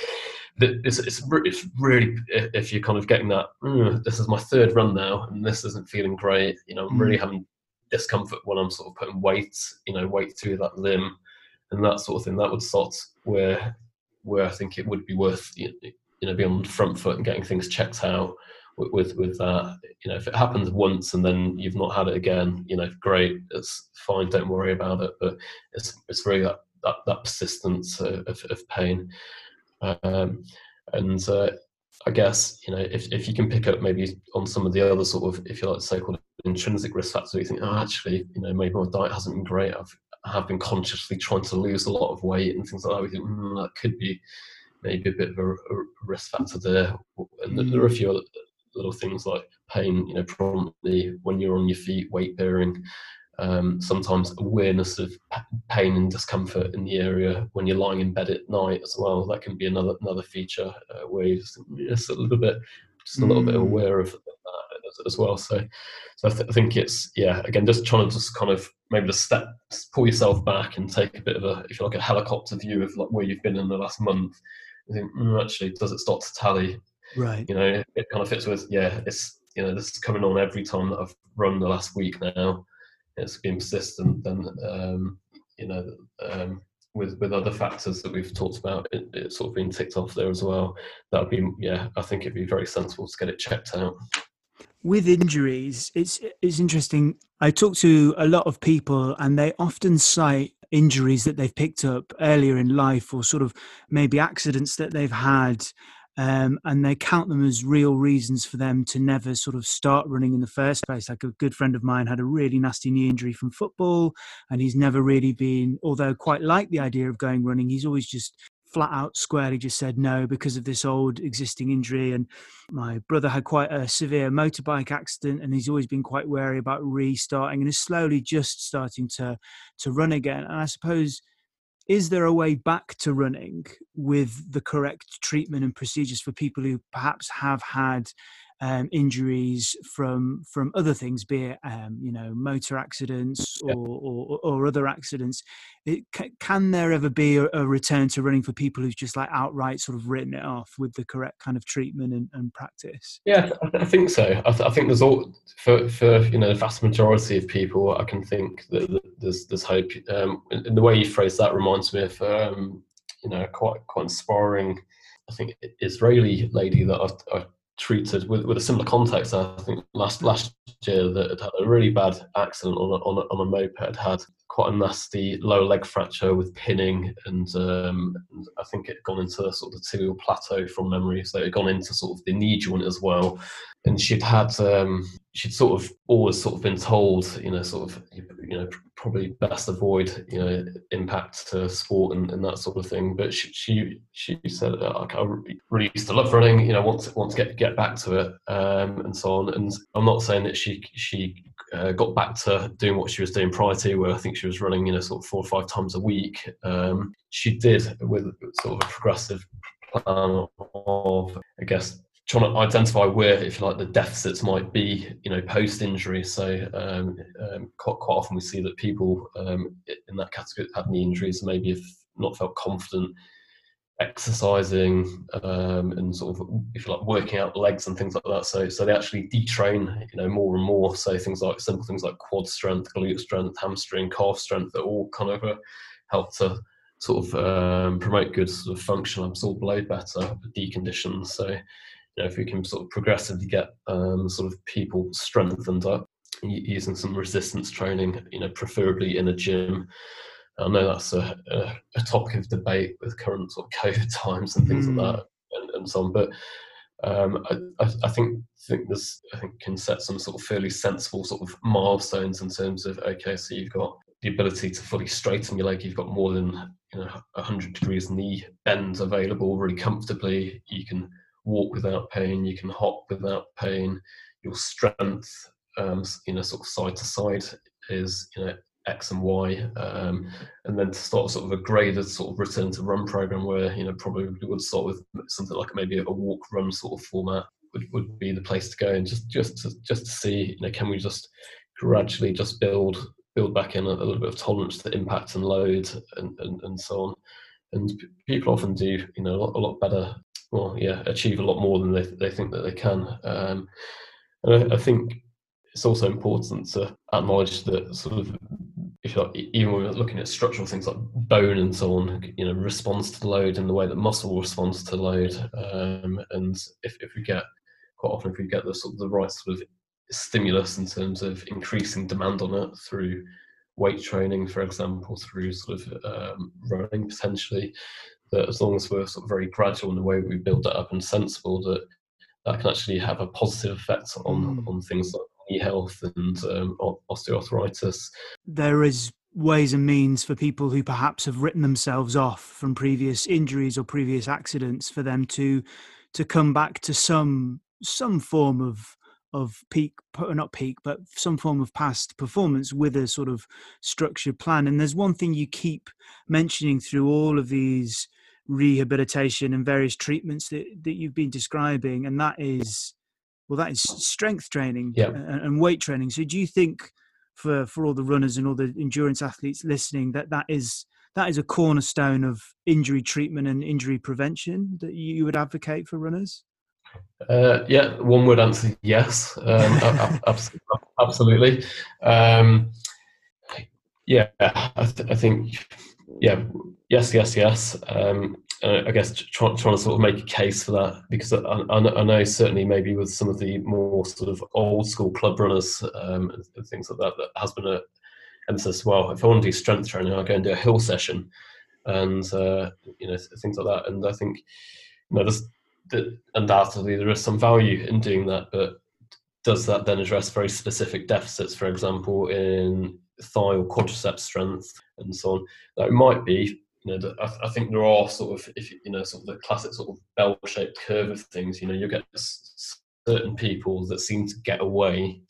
B: It's, it's, it's, really if you're kind of getting that. Mm, this is my third run now, and this isn't feeling great. You know, I'm mm. really having discomfort when I'm sort of putting weight, you know, weight through that limb, and that sort of thing. That would sort where where I think it would be worth you know being on the front foot and getting things checked out with, with, that. You know, if it happens once and then you've not had it again, you know, great, it's fine, don't worry about it. But it's it's really that that, that persistence of, of pain, um, and uh, I guess you know if, if you can pick up maybe on some of the other sort of if you like so-called intrinsic risk factors, you think, oh, actually, you know, maybe my diet hasn't been great. I've I have been consciously trying to lose a lot of weight and things like that. We think mm, that could be maybe a bit of a, a risk factor there. And there are a few other, little things like pain, you know, promptly when you're on your feet, weight bearing. Um, sometimes awareness of pain and discomfort in the area when you're lying in bed at night as well. That can be another another feature uh, where you're just, just, a little bit, just a little bit mm. aware of that as, as well. So, so I, th- I, think it's yeah. Again, just trying to just kind of maybe just step, pull yourself back and take a bit of a, if you like, a helicopter view of like where you've been in the last month. I think mm, actually, does it start to tally
A: Right.
B: You know, it kind of fits with yeah. It's you know this is coming on every time that I've run the last week now. It's been persistent. and um, you know um, with with other factors that we've talked about, it, it sort of been ticked off there as well. That would be yeah, I think it'd be very sensible to get it checked out.
A: With injuries, it's it's interesting. I talk to a lot of people, and they often cite injuries that they've picked up earlier in life, or sort of maybe accidents that they've had um, and they count them as real reasons for them to never sort of start running in the first place. Like a good friend of mine had a really nasty knee injury from football, and he's never really been, although quite like the idea of going running, he's always just flat out squarely just said no because of this old existing injury and my brother had quite a severe motorbike accident and he's always been quite wary about restarting and is slowly just starting to to run again and i suppose is there a way back to running with the correct treatment and procedures for people who perhaps have had um, injuries from from other things, be it um, you know motor accidents or, or, or other accidents. It, can there ever be a, a, return to running for people who've just like outright sort of written it off with the correct kind of treatment and, and practice?
B: Yeah, I, think so. I, th- I, think there's all for for you know the vast majority of people. I can think that, there's there's hope. Um, in the way you phrase that reminds me of um, you know quite quite inspiring. I think Israeli lady that I, I treated with, with a similar context. I think last last year that had a really bad accident on a, on a, on a moped, had quite a nasty lower leg fracture with pinning, and, um, I think it had gone into sort of the tibial plateau from memory, so it had gone into sort of the knee joint as well. And she'd had um, she'd sort of always sort of been told, you know, sort of you know probably best avoid you know impact to sport and, and that sort of thing. But she she, she said like, I really used to love running, you know, want to want to get get back to it um, and so on. And I'm not saying that she she uh, got back to doing what she was doing prior to, where I think she was running, you know, sort of four or five times a week. Um, she did with sort of a progressive plan of, I guess, trying to identify where, if you like, the deficits might be, you know, post injury. So um, um, quite, quite often we see that people um, in that category have knee injuries maybe have not felt confident exercising um, and sort of, if you like, working out legs and things like that. So, so they actually detrain, you know, more and more. So things like simple things like quad strength, glute strength, hamstring, calf strength, that all kind of uh, help to sort of um, promote good sort of function, absorb load better, decondition. So, you know, if we can sort of progressively get um, sort of people strengthened up using some resistance training, you know, preferably in a gym. I know that's a, a, a topic of debate with current sort of COVID times and things mm. like that, and, and so on. But um, I, I, think think there's I think can set some sort of fairly sensible sort of milestones in terms of okay, so you've got the ability to fully straighten your leg. You've got more than you know 100 degrees knee bend available really comfortably. You can walk without pain. You can hop without pain. Your strength, um, you know, sort of side to side is you know X and Y, um, and then to start sort of a graded sort of return to run program where you know probably would start with something like maybe a walk run sort of format would, would be the place to go and just just to, just to see you know can we just gradually just build build back in a, a little bit of tolerance to impact and load and, and, and so on. And people often do you know a lot, a lot better well yeah achieve a lot more than they, they think that they can um, and I, I think it's also important to acknowledge that sort of if you're even when we're looking at structural things like bone and so on, you know, responds to the load in the way that muscle responds to load. Um, and if, if we get quite often if we get the sort of the right sort of stimulus in terms of increasing demand on it through weight training, for example, through sort of um, running potentially, that as long as we're sort of very gradual in the way we build that up and sensible, that that can actually have a positive effect on mm. on things like knee health and um, osteoarthritis.
A: There is ways and means for people who perhaps have written themselves off from previous injuries or previous accidents for them to to come back to some some form of of peak not peak but some form of past performance with a sort of structured plan and there's one thing you keep mentioning through all of these rehabilitation and various treatments that, that you've been describing and that is well that is strength training
B: yeah.
A: and, weight training so do you think for for all the runners and all the endurance athletes listening that that is that is a cornerstone of injury treatment and injury prevention that you would advocate for runners
B: uh, yeah one word answer yes um, absolutely um, yeah I, th- I, think yeah, yes, yes, yes. Um, I guess trying, trying to sort of make a case for that because I, I, know certainly maybe with some of the more sort of old school club runners um, and things like that, that has been a emphasis. Well, if I want to do strength training, I'll go and do a hill session, and uh, you know things like that. And I think you know there's that undoubtedly there is some value in doing that, but does that then address very specific deficits, for example, in thigh or quadriceps strength and so on? That might be, you know, I, I, think there are sort of, if you know, sort of the classic sort of bell-shaped curve of things. You know, you get certain people that seem to get away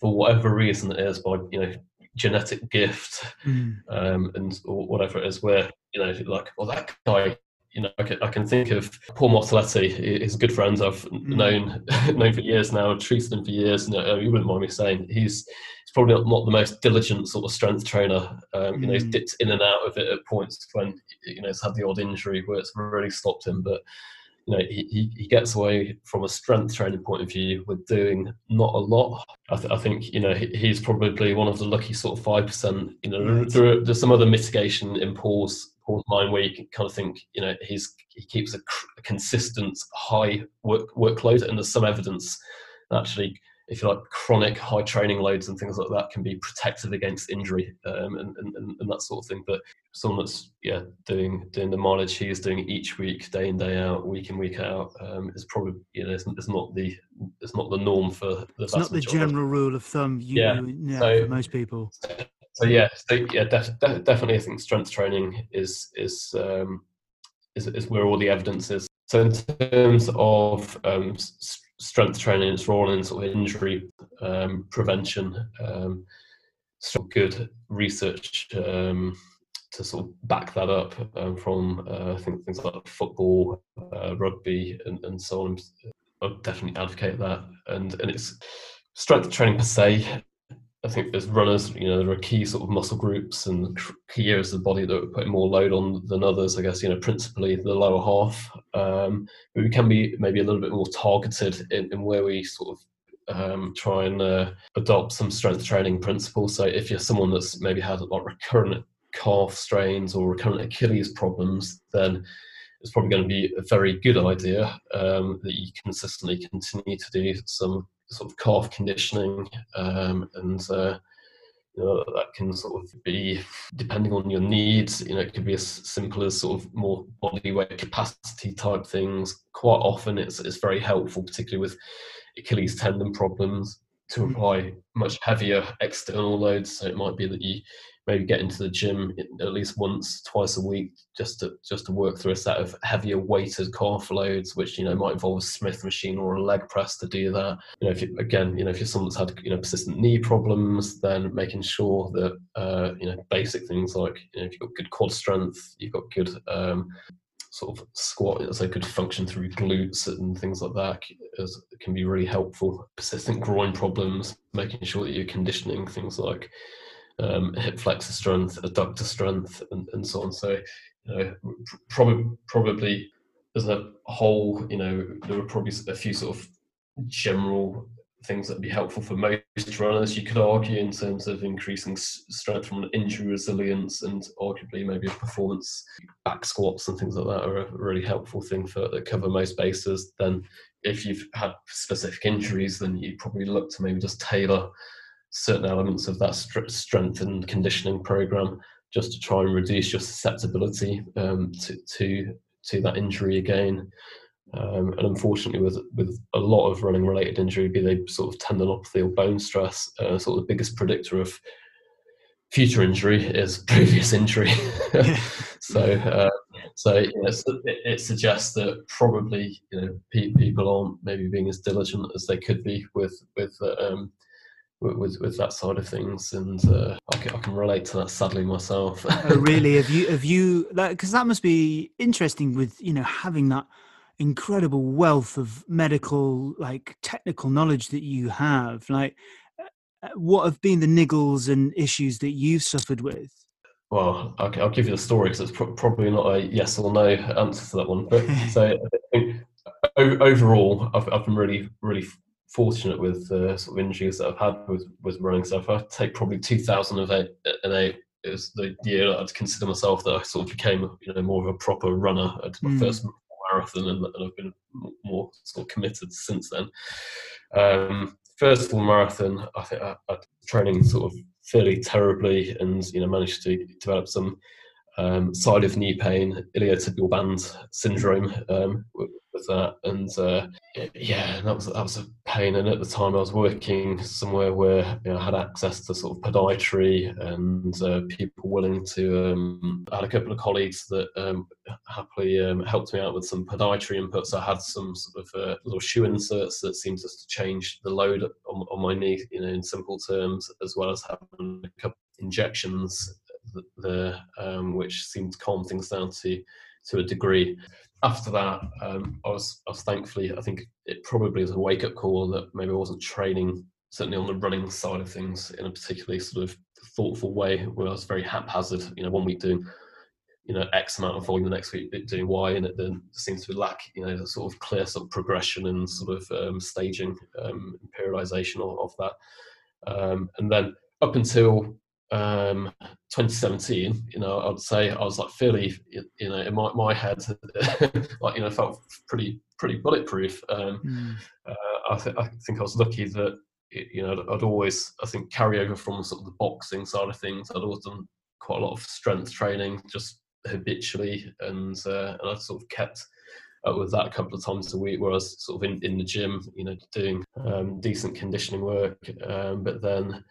B: for whatever reason it is by you know genetic gift mm. um, and or whatever it is. Where you know, like, well, that guy you know, I can, I can, think of Paul Martelletti. He's a good friend I've mm. known known for years now, treated him for years. And uh, you wouldn't mind me saying he's he's probably not, not the most diligent sort of strength trainer. Um, you know, he's mm. dipped in and out of it at points when you know he's had the odd injury where it's really stopped him. But you know, he, he gets away from a strength training point of view with doing not a lot. I, th- I think, you know, he, he's probably one of the lucky sort of 5%. You know, there are, there's some other mitigation in Paul's Paul's mind where you can kind of think, you know, he's he keeps a, a consistent high work workload, and there's some evidence actually, if you like, chronic high training loads and things like that can be protective against injury um, and, and, and that sort of thing. But someone that's yeah doing doing the mileage he is doing each week, day in day out, week in week out, um, is probably you know it's, it's, not the it's not the norm for the.
A: It's not the general rule of thumb. You, yeah, you, yeah so, for most people
B: so yeah, so yeah, def- def- definitely. I think strength training is is, um, is is where all the evidence is. So in terms of um, strength training, it's role in sort of injury um, prevention. Um, some good research um, to sort of back that up um, from uh, I think things like football, uh, rugby, and, and so on. I definitely advocate that, and and it's strength training per se I think as runners, you know, there are key sort of muscle groups and key areas of the body that are putting more load on than others. I guess you know, principally the lower half, um, but we can be maybe a little bit more targeted in, in where we sort of um, try and uh, adopt some strength training principles. So if you're someone that's maybe had like recurrent calf strains or recurrent Achilles problems, then it's probably going to be a very good idea um, that you consistently continue to do some sort of calf conditioning, um, and uh, you know that can sort of be depending on your needs. You know, it could be as simple as sort of more body weight capacity type things. Quite often, it's it's very helpful, particularly with Achilles tendon problems, to mm. apply much heavier external loads. So it might be that you maybe get into the gym at least once, twice a week, just to just to work through a set of heavier weighted calf loads, which you know might involve a Smith machine or a leg press to do that. You know, if you, again, you know, if you're someone that's had you know persistent knee problems, then making sure that uh, you know basic things like you know if you've got good quad strength, you've got good um, sort of squat, so good function through glutes and things like that is, can be really helpful. Persistent groin problems, making sure that you're conditioning things like um, hip flexor strength, adductor strength, and, and so on. So, you know, probably probably as a whole, you know, there are probably a few sort of general things that would be helpful for most runners. You could argue in terms of increasing strength from injury resilience and arguably maybe a performance back squats and things like that are a really helpful thing for that cover most bases. Then if you've had specific injuries, then you probably look to maybe just tailor certain elements of that strength and conditioning program just to try and reduce your susceptibility um, to, to to that injury again. Um, and unfortunately, with with a lot of running related injury, be they sort of tendinopathy or bone stress, uh, sort of the biggest predictor of future injury is previous injury. so, uh, so you know, it, suggests that probably you know pe- people aren't maybe being as diligent as they could be with with uh, um, with with that side of things, and uh, I, can, I, can, relate to that sadly myself.
A: oh, really? Have you have you like because that must be interesting with you know having that incredible wealth of medical like technical knowledge that you have. Like, uh, what have been the niggles and issues that you've suffered with?
B: Well, okay, I'll give you the story because it's pro- probably not a yes or no answer to that one. But so I think overall, I've, I've been really, really fortunate with the sort of injuries that I've had with, with running. So if I take probably 2008, it was the year I'd consider myself that I sort of became you know more of a proper runner. I did my mm. first marathon, and, and, I've been more sort of committed since then. Um, first full marathon, I think I, I training sort of fairly terribly, and you know managed to develop some um, side of knee pain, iliotibial band syndrome um, with, that, and uh, yeah, that was that was a pain. And at the time, I was working somewhere where you know, I had access to sort of podiatry and uh, people willing to. Um, I had a couple of colleagues that um, happily um, helped me out with some podiatry inputs. I had some sort of uh, little shoe inserts that seemed just to change the load on, on my knee, you know, in simple terms, as well as having a couple injections the, um, which seemed to calm things down to to a degree. After that, um, I was I was thankfully I think it probably was a wake up call that maybe I wasn't training certainly on the running side of things in a particularly sort of thoughtful way where I was very haphazard. You know, one week doing you know X amount of volume, the next week doing Y, and it then seems to lack you know sort of clear sort of progression and sort of um, staging um, periodization of, of that. Um, and then up until um, 2017, you know, I'd say I was like fairly, you know, in my, my head, like, you know, felt pretty, pretty bulletproof. Um, mm. uh, I, th- I think I was lucky that, you know, I'd always, I think, carry over from sort of the boxing side of things. I'd always done quite a lot of strength training just habitually, and, uh, and I'd sort of kept with that a couple of times a week where I was sort of in, in the gym, you know, doing um, decent conditioning work. Um, but then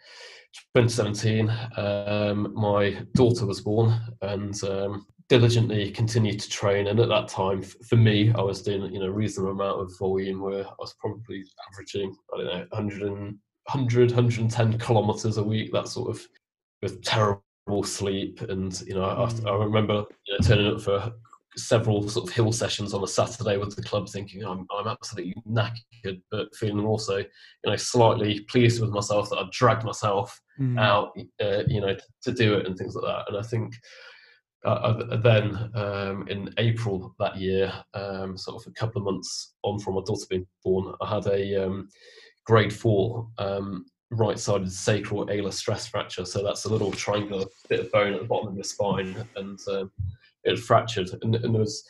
B: 2017, um, my daughter was born, and um, diligently continued to train. And at that time, for me, I was doing you know a reasonable amount of volume, where I was probably averaging I don't know 100 and 100 110 kilometers a week. That sort of with terrible sleep, and you know I, I mm. remember you know, turning up for several sort of hill sessions on a Saturday with the club, thinking I'm, I'm absolutely knackered, but feeling also, you know, slightly pleased with myself that I've dragged myself mm. out, uh, you know, to do it and things like that. And I think uh, uh, then um, in April that year, um, sort of a couple of months on from my daughter being born, I had a um, grade four um, right-sided sacral alar stress fracture. So that's a little triangular bit of bone at the bottom of your spine, and um, it fractured, and, and there was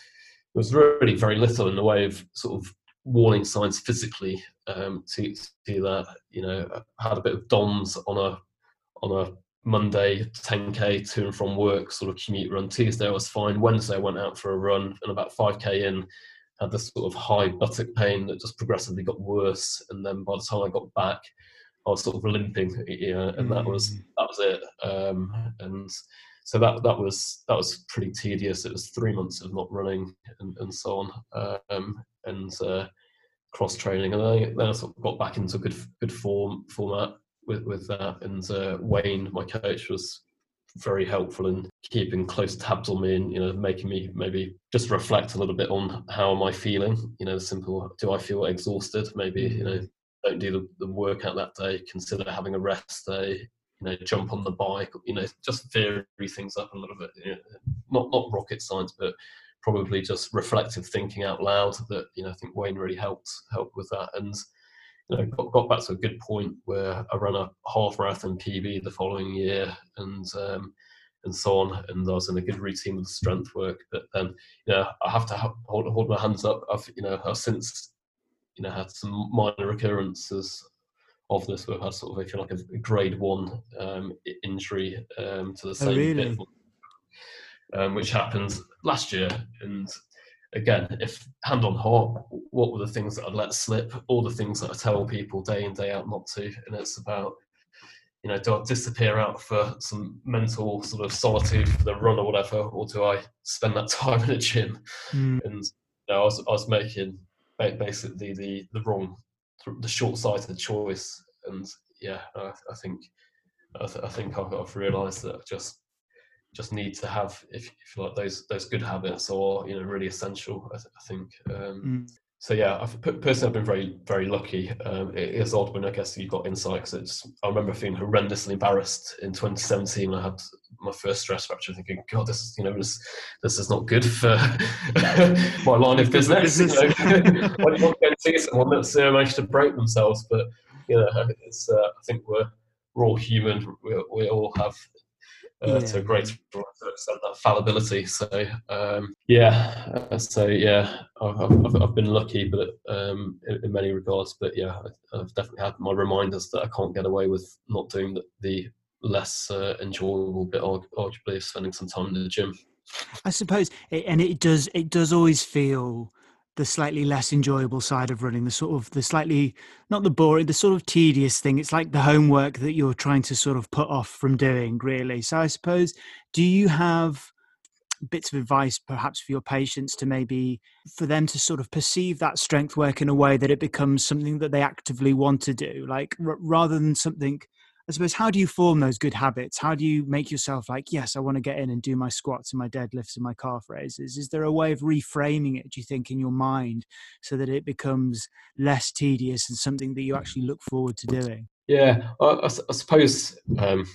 B: there was really very little in the way of sort of warning signs physically um, to, to that. You know, I had a bit of DOMS on a on a Monday 10k to and from work sort of commute run. Tuesday I was fine. Wednesday I went out for a run, and about 5k in, had this sort of high buttock pain that just progressively got worse. And then by the time I got back, I was sort of limping, you know, and that was mm. that was it. Um, and so that that was that was pretty tedious. It was three months of not running and, and so on, um, and uh, cross training, and then, then I sort of got back into good good form format with with that. And uh, Wayne, my coach, was very helpful in keeping close tabs on me and you know making me maybe just reflect a little bit on how am I feeling. You know, simple. Do I feel exhausted? Maybe you know don't do the, the workout that day. Consider having a rest day you know, jump on the bike, you know, just vary things up a little bit. You know, not not rocket science, but probably just reflective thinking out loud. That you know, I think Wayne really helped help with that, and you know, got, got back to a good point where I ran a half marathon PB the following year, and um, and so on, and I was in a good routine with the strength work. But then, you know, I have to hold hold my hands up. I've you know, I've since you know had some minor recurrences of this. We've had sort of, if you like, a grade one um, injury um, to the oh, same oh, really? bit, um, which happened last year. And again, if hand on heart, what were the things that I'd let slip? All the things that I tell people day in day out not to. And it's about, you know, do I disappear out for some mental sort of solitude for the run or whatever, or do I spend that time in the gym? Mm. And you know, I was I was making basically the the wrong the short-sighted choice. And yeah, I, I think I, th- I, think I've, I've realised that I just just need to have if, if you like those those good habits or you know really essential. I, th- I think. Um, mm so yeah, I've personally I've been very very lucky. Um, it is odd when I guess you got insight because. I remember feeling horrendously embarrassed in 2017. I had my first stress fracture, thinking, God, this is you know this this is not good for my line of business. you know? Why do you want to go and see someone that's uh, managed to break themselves? But you know, it's. Uh, I think we're we're all human. We, we all have uh, yeah. to a greater extent that fallibility. So um, yeah, uh, so yeah, I've, I've, I've been lucky, but um, in, in, many regards. But yeah, I've definitely had my reminders that I can't get away with not doing the, the less uh, enjoyable bit, arguably, of spending some time in the gym.
A: I suppose, and it does it does always feel the slightly less enjoyable side of running the sort of the slightly not the boring the sort of tedious thing. It's like the homework that you're trying to sort of put off from doing really. So i suppose do you have bits of advice perhaps for your patients to maybe for them to sort of perceive that strength work in a way that it becomes something that they actively want to do? Like r- rather than something I suppose how do you form those good habits? How do you make yourself like, yes, I want to get in and do my squats and my deadlifts and my calf raises? Is there a way of reframing it, do you think, in your mind so that it becomes less tedious and something that you actually look forward to doing?
B: Yeah, I, I, I suppose um,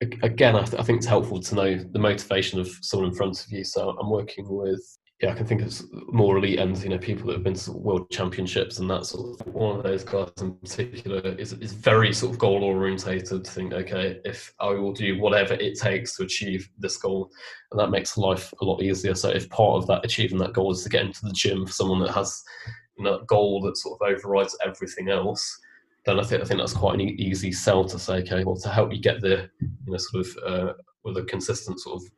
B: again, I, th- I, think it's helpful to know the motivation of someone in front of you. So I'm working with yeah, I can think of more elite ends, you know, people that have been to world championships and that sort of one of those guys in particular is, is very sort of goal orientated. To think, okay, if I will do whatever it takes to achieve this goal, and that makes life a lot easier. So if part of that achieving that goal is to get into the gym for someone that has you know, goal that sort of overrides everything else, then I think I think that's quite an easy sell to say, okay, well, to help you get there, you know, sort of uh, with a consistent sort of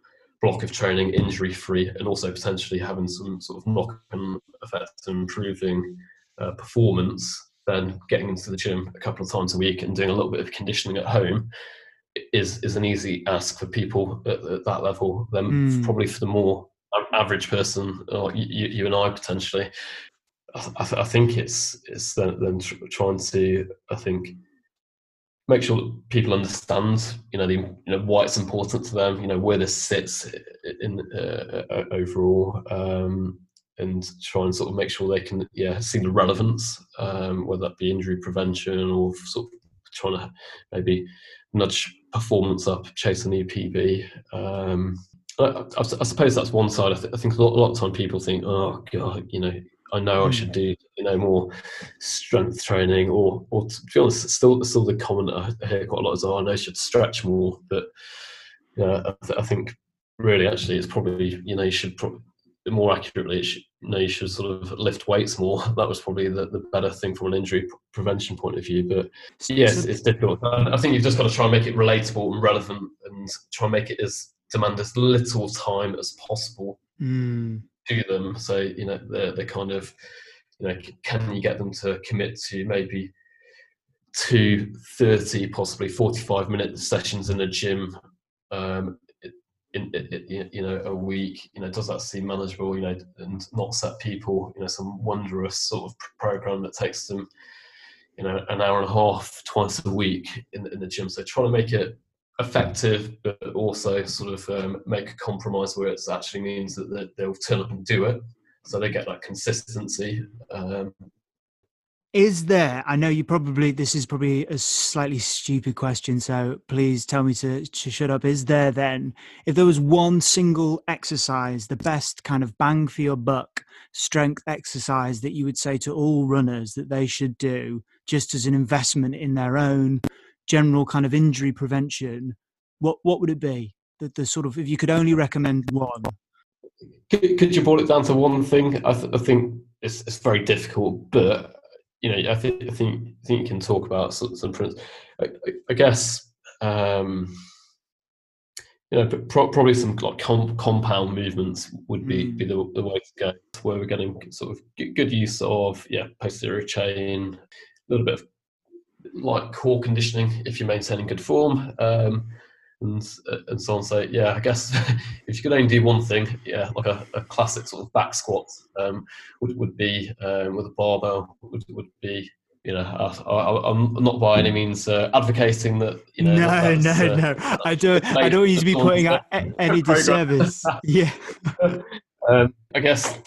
B: block of training injury free and also potentially having some sort of knock on effects and improving uh, performance, then getting into the gym a couple of times a week and doing a little bit of conditioning at home is is an easy ask for people at, at that level. Then mm. probably for the more average person, or you, you and I potentially, I, th- I think it's it's then, then trying to I think make sure that people understand, you know, the, you know why it's important to them, you know, where this sits in uh, uh, overall, um, and try and sort of make sure they can, yeah, see the relevance, um, whether that be injury prevention or sort of trying to maybe nudge performance up, chase a new PB. Um, I, I, I, suppose that's one side. I, th- I think a lot, a lot of time people think, oh god, you know, I know I should hmm. do you know more strength training or or to be honest, still still the comment I hear quite a lot is oh I know I should stretch more, but you know, I, th- I think really actually it's probably you know you should probably more accurately should, you know you should sort of lift weights more. That was probably the, the better thing from an injury prevention point of view. But yes, it's difficult. I think you've just got to try and make it relatable and relevant and try and make it as demand as little time as possible.
A: Mm
B: to them. So you know they're, they're kind of you know can you get them to commit to maybe two 30 possibly 45 minute sessions in a gym um, in, in, you know a week? You know does that seem manageable? You know and not set people you know some wondrous sort of program that takes them you know an hour and a half twice a week in, in the gym. So trying to make it effective, but also sort of um, make a compromise where it actually means that they'll turn up and do it. So they get that consistency. Um,
A: is there, I know you probably, this is probably a slightly stupid question, so please tell me to, to shut up. Is there then, if there was one single exercise, the best kind of bang for your buck strength exercise that you would say to all runners that they should do just as an investment in their own general kind of injury prevention, what what would it be? The, the sort of if you could only recommend one.
B: Could, could you boil it down to one thing? I, th- I think it's, it's very difficult, but you know, I think I think I think you can talk about some, some I, I, guess um, you know, pro- probably some like com- compound movements would be, mm. be the, the way to go. Where we're getting sort of good use of yeah posterior chain, a little bit of like core conditioning if you're maintaining good form um, and uh, and so on. So yeah, I guess if you could only do one thing, yeah, like a, a classic sort of back squat um, would would be um, with a barbell would would be. You know, I, am not by any means uh, advocating that. You know,
A: no, no, uh, no. I don't. I don't need to be putting out any disservice. yeah.
B: Um, I guess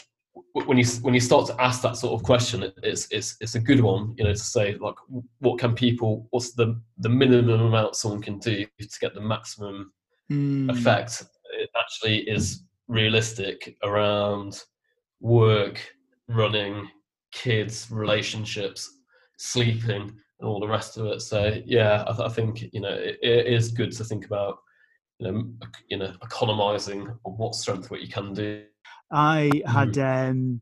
B: when you when you start to ask that sort of question, it's it's it's a good one, you know, to say like, what can people, what's the the minimum amount someone can do to get the maximum
A: mm.
B: effect? It actually is realistic around work, running, kids, relationships, sleeping, and all the rest of it. So yeah, I, th- I think you know it, it is good to think about you know, you know, economizing what strength what you can do.
A: I had mm. um,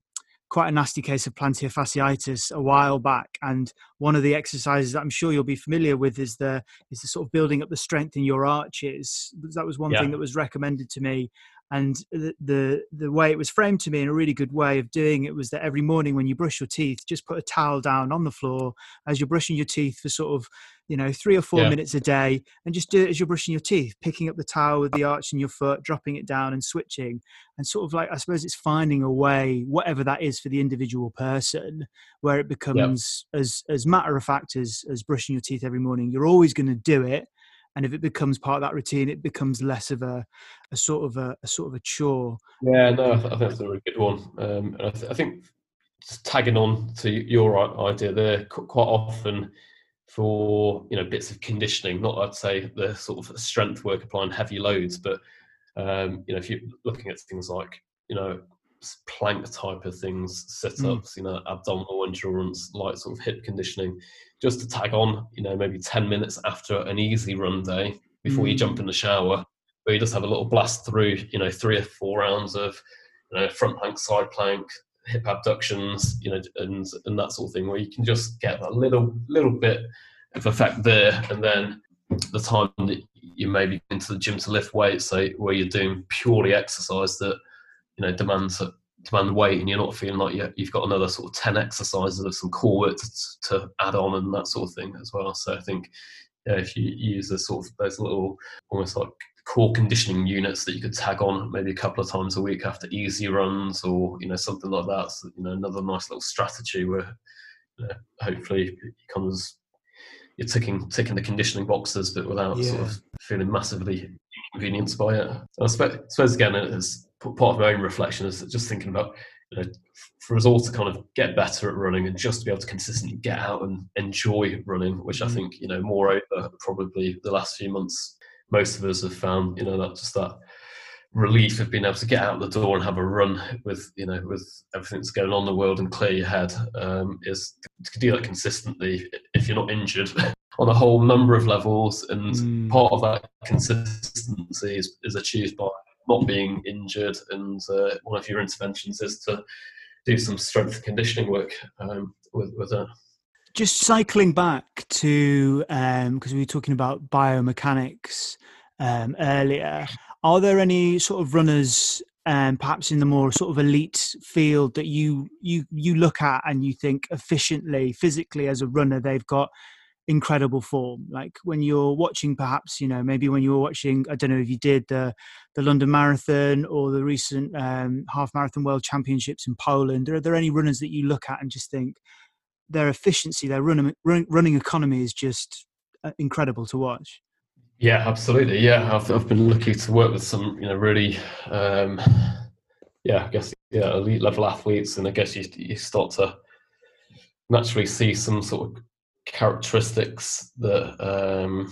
A: quite a nasty case of plantar fasciitis a while back, and one of the exercises that I'm sure you'll be familiar with is the is the sort of building up the strength in your arches. That was one yeah. thing that was recommended to me, and the, the the way it was framed to me in a really good way of doing it was that every morning when you brush your teeth, just put a towel down on the floor as you're brushing your teeth for sort of you know three or four yeah. minutes a day, and just do it as you're brushing your teeth, picking up the towel with the arch in your foot, dropping it down, and switching, and sort of like I suppose it's finding a way, whatever that is for the individual person, where it becomes yeah. as as matter of fact as as brushing your teeth every morning. You're always going to do it and if it becomes part of that routine it becomes less of a, a sort of a, a sort of a chore.
B: Yeah no i, th- I think that's a really good one. Um, and I, th- I, think tagging on to your idea there quite often for you know bits of conditioning not i'd say the sort of strength work applying heavy loads but um, you know if you're looking at things like you know plank type of things, sit ups, mm. you know, abdominal endurance, light sort of hip conditioning, just to tag on, you know, maybe 10 minutes after an easy run day before mm. you jump mm. in the shower, where you just have a little blast through, you know, three or four rounds of, you know, front plank, side plank, hip abductions, you know, and, and that sort of thing, where you can just get that little, little bit of effect there. And then the time that you maybe into the gym to lift weights, so where you're doing purely exercise that you know demands that demand weight and you're not feeling like you, you've got another sort of 10 exercises of some core work to, to add on and that sort of thing as well so i think yeah, if you use a sort of those little almost like core conditioning units that you could tag on maybe a couple of times a week after easy runs or you know something like that so, you know another nice little strategy where you know, hopefully it becomes you're ticking ticking the conditioning boxes but without yeah. sort of feeling massively inconvenienced by it I suppose, I suppose again it's part of my own reflection is just thinking about you know, for us all to kind of get better at running and just to be able to consistently get out and enjoy running, which I mm. think you know, moreover, probably the last few months, most of us have found you know that just that relief of being able to get out the door and have a run with you know with everything that's going on in the world and clear your head um, is to do that consistently if you're not injured on a whole number of levels and mm. part of that consistency is, is achieved by not being injured, and uh, one of your interventions is to do some strength conditioning work um, with with.
A: Just cycling back to because um, we were talking about biomechanics um, earlier. Are there any sort of runners um, perhaps in the more sort of elite field that you you you look at and you think efficiently physically as a runner they've got incredible form like when you're watching perhaps you know maybe when you were watching i don't know if you did the the london marathon or the recent um, half marathon world championships in poland? Are there any runners that you look at and just think their efficiency their running running economy is just uh, incredible to watch?
B: Yeah absolutely. Yeah i've, I've been lucky to work with some you know really um yeah i guess yeah elite level athletes and i guess you, you start to naturally see some sort of characteristics that um,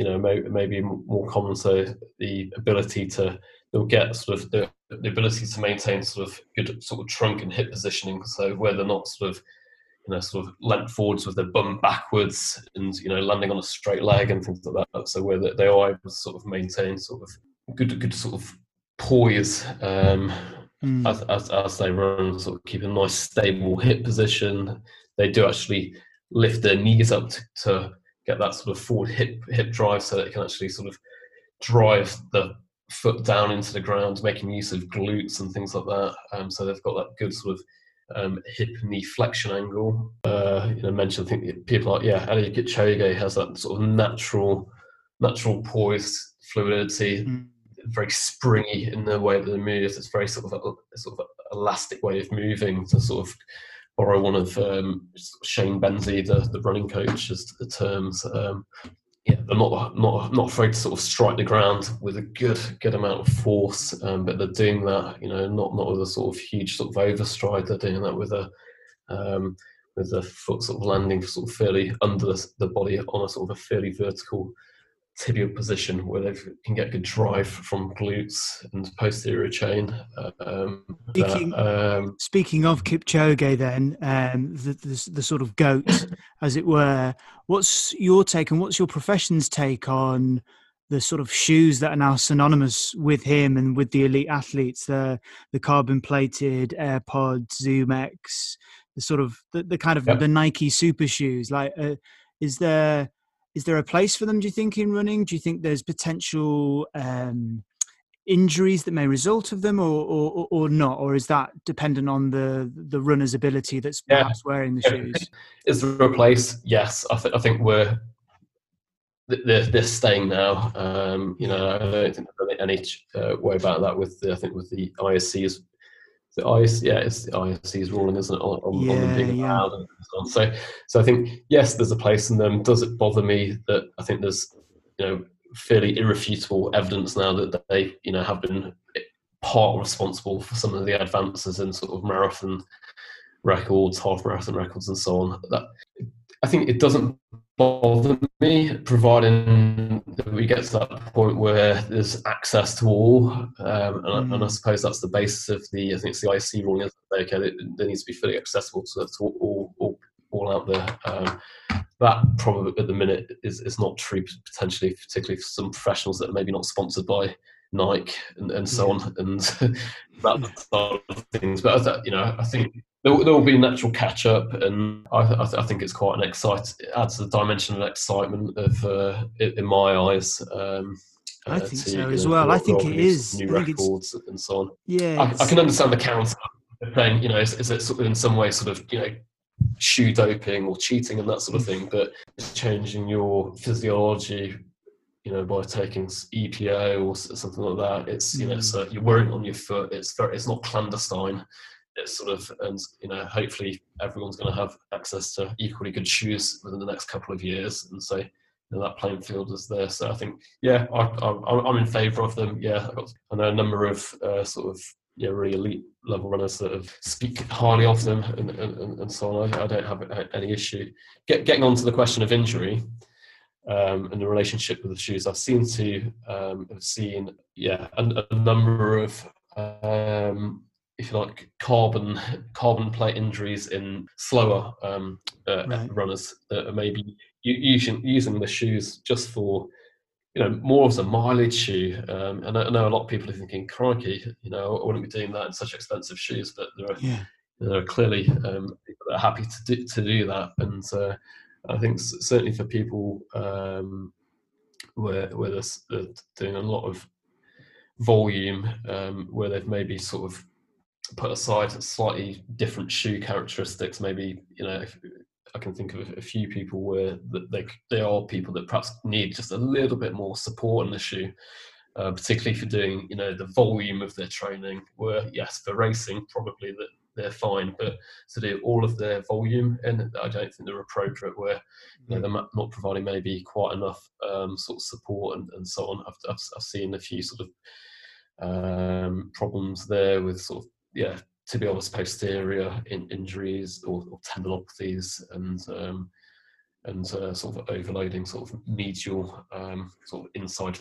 B: you know may, maybe more common. So the ability to they'll get sort of the, the ability to maintain sort of good sort of trunk and hip positioning. So where they're not sort of you know sort of leant forwards with their bum backwards and you know landing on a straight leg and things like that. So where they are able to sort of maintain sort of good good sort of poise um, mm. as, as, as they run, sort of keep a nice stable hip position. They do actually lift their knees up to, to get that sort of forward hip hip drive so that it can actually sort of drive the foot down into the ground, making use of glutes and things like that. Um, so they've got that good sort of um, hip knee flexion angle. Uh, you know, mentioned I think people like yeah, Eliud Kipchoge has that sort of natural, natural poise, fluidity, mm. very springy in the way that they moves. It's very sort of a sort of elastic way of moving to sort of borrow one of um, Shane Benzie, the, the running coach, as the terms. Um, yeah, they're not not not afraid to sort of strike the ground with a good good amount of force, um, but they're doing that, you know, not not with a sort of huge sort of overstride. They're doing that with a um, with the foot sort of landing sort of fairly under the, the body on a sort of a fairly vertical tibial position where they can get good drive from glutes and posterior chain. Um,
A: speaking, that, um, speaking of Kipchoge, then um, the, the, the, sort of goat, as it were, what's your take and what's your profession's take on the sort of shoes that are now synonymous with him and with the elite athletes the the carbon plated AirPods ZoomX the sort of the, the kind of yep. the Nike super shoes like uh, is there is there a place for them do you think in running do you think there's potential um, injuries that may result of them or, or, or not or is that dependent on the the runner's ability that's perhaps wearing the yeah. shoes
B: is there a place yes I, th- I think we're they're, they're staying now. Um, you know, I don't think there's any uh, way about that. With the, I think with the IOC's, the IOC, yeah, it's the IOC's ruling, isn't it, on, on, yeah, on them being yeah. allowed and so on. So, so I think yes, there's a place in them. Does it bother me that I think there's you know fairly irrefutable evidence now that they you know have been part responsible for some of the advances in sort of marathon records, half marathon records, and so on. That I think it doesn't bother me, providing that we get to that point where there's access to all. Um, and, mm. and, I suppose that's the basis of the, I think it's the IC ruling, okay, it, it needs to be fully accessible to, to all, all, all out there. Um, that probably at the minute is, is not true, potentially, particularly for some professionals that are maybe not sponsored by Nike and, and so on, and that sort of things. But you know, I think there, there will be natural catch up, and I, I, I, think it's quite an exciting. It adds the dimension of excitement of uh, in my eyes. Um,
A: I uh, think to, so as know, well. I think it is
B: new records and so on.
A: Yeah,
B: I, I, can understand the counter saying, you know, is, is it sort of in some way sort of you know shoe doping or cheating and that sort of thing, but it's changing your physiology you know, by taking EPO or something like that. It's you know, mm. so you're wearing on your foot. It's very, it's not clandestine it's sort of and you know hopefully everyone's going to have access to equally good shoes within the next couple of years. And so you know, that playing field is there. So i think yeah I, am in favor of them. Yeah I, got, I know a number of uh, sort of yeah really elite level runners that have speak highly of them and, and, and so on. I, I, don't have any issue. Get, getting on to the question of injury um, and the relationship with the shoes i've seen to um, have seen yeah a, a number of um, if you like, carbon carbon plate injuries in slower um, uh, right. runners that are maybe using using the shoes just for you know more as a mileage shoe. Um, and I know a lot of people are thinking, "Crikey, you know, I wouldn't be doing that in such expensive shoes." But there are yeah. there are clearly um, people that are happy to do, to do that, and uh, I think certainly for people um, where where they're doing a lot of volume, um, where they've maybe sort of put aside slightly different shoe characteristics, maybe you know I can think of a few people where they they are people that perhaps need just a little bit more support in the shoe, uh, particularly for doing you know the volume of their training. Where yes, for racing probably that they're fine, but to do all of their volume, and I don't think they're appropriate. Where you know, they're not providing maybe quite enough um, sort of support and, and so on. I've, I've, I've seen a few sort of um, problems there with sort of yeah, to be tibialis posterior in, injuries or, or tendinopathies and um, and uh, sort of overloading sort of medial um, sort of inside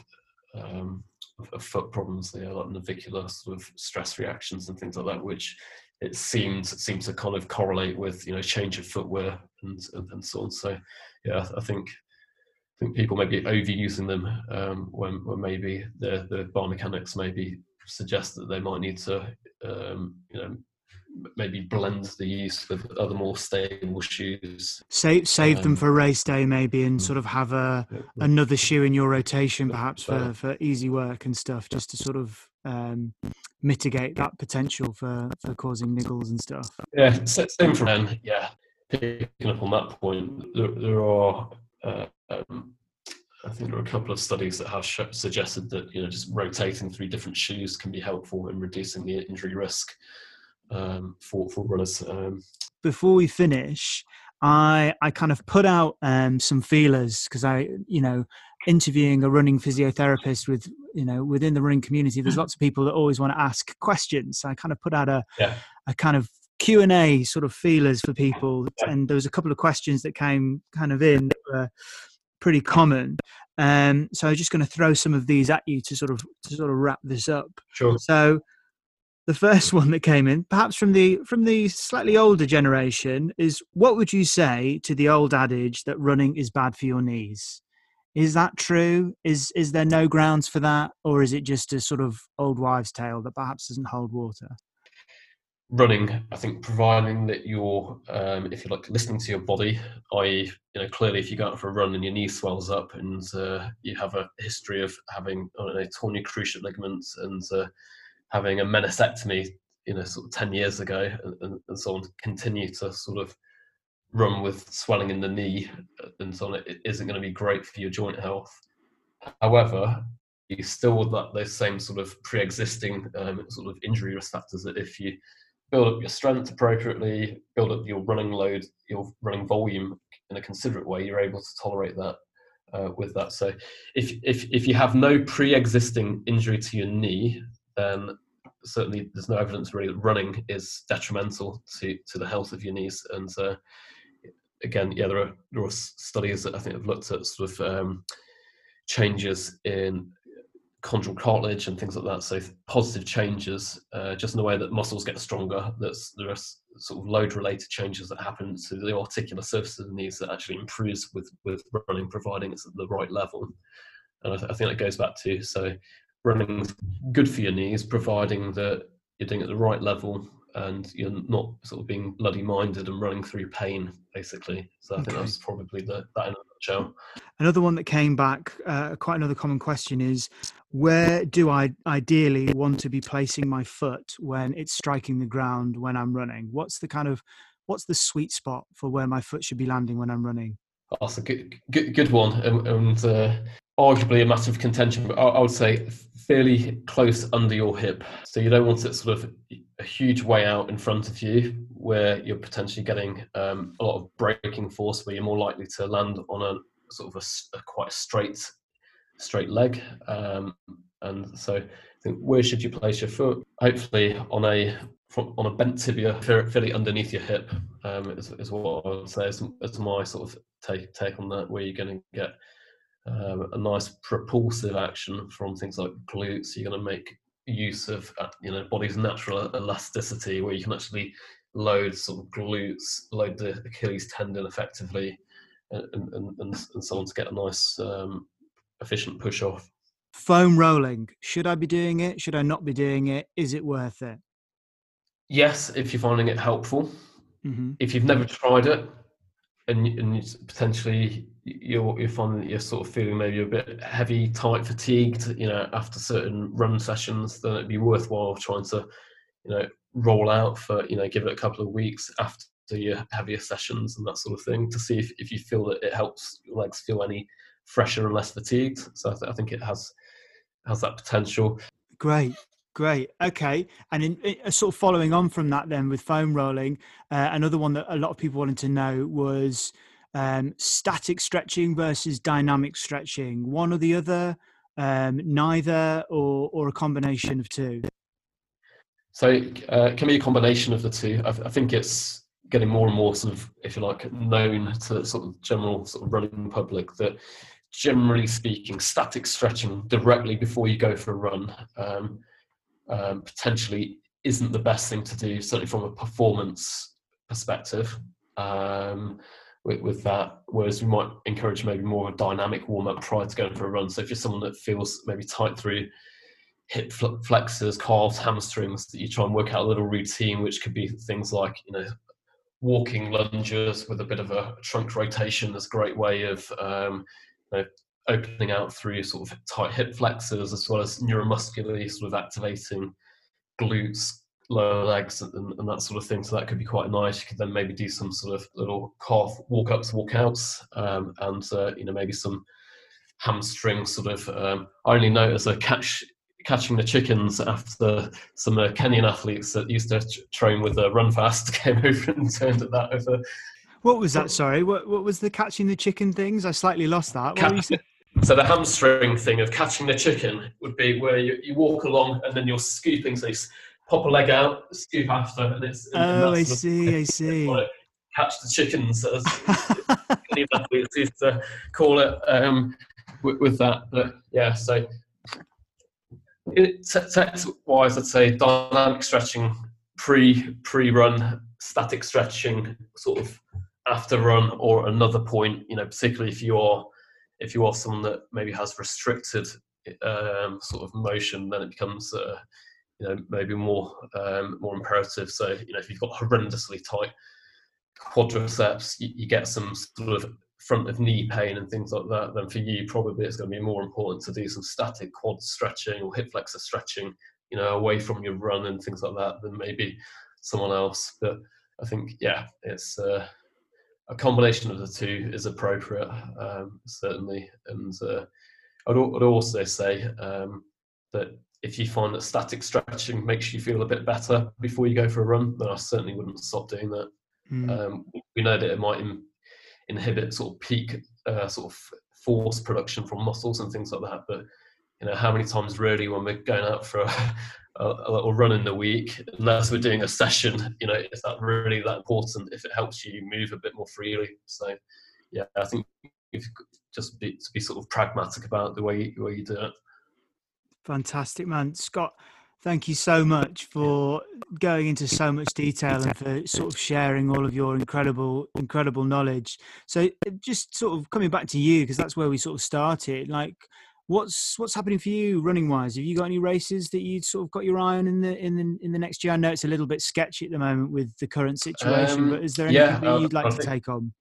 B: um, of, of, foot problems there, like navicular sort of stress reactions and things like that, which it seems seems to kind of correlate with you know change of footwear and and, and so on. So yeah, I think I think people may be overusing them um, when, when maybe the the biomechanics maybe suggest that they might need to, um, you know, maybe blend the use with other more stable shoes.
A: Save save um, them for race day maybe, and mm. sort of have a another shoe in your rotation perhaps for for easy work and stuff, just to sort of um, mitigate that potential for for causing niggles and stuff.
B: Yeah, same for men. Yeah, picking up on that point, there, there are. Uh, um, I think there are a couple of studies that have sh- suggested that you know just rotating through different shoes can be helpful in reducing the injury risk um, for for runners. Um,
A: Before we finish, I I kind of put out um, some feelers because I you know interviewing a running physiotherapist with you know within the running community. There's lots of people that always want to ask questions. So I kind of put out a yeah. a kind of Q and A sort of feelers for people, yeah. and there was a couple of questions that came kind of in. That were, pretty common. Um, so I'm just going to throw some of these at you to sort of to sort of wrap this up.
B: Sure.
A: So the first one that came in, perhaps from the from the slightly older generation, is what would you say to the old adage that running is bad for your knees? Is that true? Is is there no grounds for that, or is it just a sort of old wives' tale that perhaps doesn't hold water?
B: Running, I think, providing that you're, um, if you like, listening to your body, i.e., you know, clearly if you go out for a run and your knee swells up and uh, you have a history of having, I don't know, torn your cruciate ligaments and uh, having a meniscectomy, you know, sort of 10 years ago and, and, and so on, continue to sort of run with swelling in the knee and so on, it isn't going to be great for your joint health. However, you still that those same sort of pre-existing um, sort of injury risk factors that if you build up your strength appropriately, build up your running load, your running volume in a considerate way, you're able to tolerate that uh, with that. So if, if, if you have no pre-existing injury to your knee, then certainly there's no evidence really that running is detrimental to, to the health of your knees. And uh, again, yeah, there are, there are studies that I think have looked at sort of um, changes in chondral cartilage and things like that. So positive changes, uh, just in the way that muscles get stronger. That's there are sort of load-related changes that happen to the articular surfaces of the knees that actually improves with with running, providing it's at the right level. And I, th- I think that goes back to so running's good for your knees, providing that you're doing it at the right level and you're not sort of being bloody minded and running through pain, basically. So I okay. think that's probably the, that in a nutshell.
A: Another one that came back, uh, quite another common question is where do I ideally want to be placing my foot when it's striking the ground when I'm running? What's the kind of what's the sweet spot for where my foot should be landing when I'm running?
B: That's a good, good, good one, and, uh, arguably a massive contention. But I, I, would say fairly close under your hip, so you don't want it sort of a huge way out in front of you, where you're potentially getting um, a lot of braking force, where you're more likely to land on a sort of a, a quite straight straight leg. Um, and so, I think where should you place your foot? Hopefully, on a on a bent tibia, fairly underneath your hip, um, is, is what I would say. Is, is my sort of take take on that, where you're going to get um, a nice propulsive action from things like glutes. You're going to make use of uh, you know body's natural elasticity, where you can actually load sort of glutes, load the Achilles tendon effectively, and and, and, and so on to get a nice um, efficient push off.
A: Foam rolling. Should I be doing it? Should I not be doing it? Is it worth it?
B: Yes, if you're finding it helpful. Mm-hmm. If you've never tried it, and, and potentially you're, you're finding that you're sort of feeling maybe a bit heavy, tight, fatigued, you know, after certain run sessions, then it'd be worthwhile trying to, you know, roll out for, you know, give it a couple of weeks after your heavier sessions and that sort of thing to see if, if you feel that it helps your legs feel any fresher and less fatigued. So I, th- I think it has has that potential.
A: Great. Great. Okay. And in, in, uh, sort of following on from that, then with foam rolling, uh, another one that a lot of people wanted to know was um, static stretching versus dynamic stretching. One or the other, um, neither, or or a combination of two.
B: So uh, it can be a combination of the two. I, th- I think it's getting more and more sort of, if you like, known to sort of general sort of running public that generally speaking, static stretching directly before you go for a run um, um, potentially isn't the best thing to do, certainly from a performance perspective. Um, with, with, that, whereas we might encourage maybe more of a dynamic warm up prior to going for a run. So if you're someone that feels maybe tight through hip flexors, calves, hamstrings, that you try and work out a little routine, which could be things like you know walking lunges with a bit of a trunk rotation is a great way of um, know, opening out through sort of tight hip flexors as well as neuromuscularly sort of activating glutes, lower legs, and, and, that sort of thing. So that could be quite nice. You could then maybe do some sort of little calf walk ups, walk outs, um, and uh, you know maybe some hamstring sort of. Um, I only know noticed a catch catching the chickens after some uh, Kenyan athletes that used to train with a run fast came over and turned at that over
A: what was that? Sorry, what what was the catching the chicken things? I slightly lost that. Catch,
B: so the hamstring thing of catching the chicken would be where you, you walk along and then you're scooping. So you pop a leg out, scoop after, and it's.
A: And oh, I see, I see.
B: catch the chickens, as athletes used to call it, um, with, with, that. But yeah, so text wise, I'd say dynamic stretching pre pre run, static stretching, sort of after run or another point, you know, particularly if you're if you are someone that maybe has restricted um, sort of motion, then it becomes uh, you know maybe more um, more imperative. So you know if you've got horrendously tight quadriceps, you, you, get some sort of front of knee pain and things like that. Then for you, probably it's going to be more important to do some static quad stretching or hip flexor stretching, you know, away from your run and things like that than maybe someone else. But I think yeah, it's. Uh, a combination of the two is appropriate, um, certainly. And uh, I'd, I'd, also say um, that if you find that static stretching makes you feel a bit better before you go for a run, then I certainly wouldn't stop doing that. Mm. Um, we know that it might in, inhibit sort of peak uh, sort of force production from muscles and things like that. But you know, how many times really when we're going out for a, a, little run in the week, unless we're doing a session, you know, is that really that important if it helps you move a bit more freely? So, yeah, I think if just be, to be sort of pragmatic about the way the way you do it.
A: Fantastic, man, Scott. Thank you so much for going into so much detail and for sort of sharing all of your incredible, incredible knowledge. So, just sort of coming back to you because that's where we sort of started. Like, What's what's happening for you running wise? Have you got any races that you sort of got your eye on in the in the in the next year? I know it's a little bit sketchy at the moment with the current situation, um, but is there anything yeah, that you'd like I to think, take on?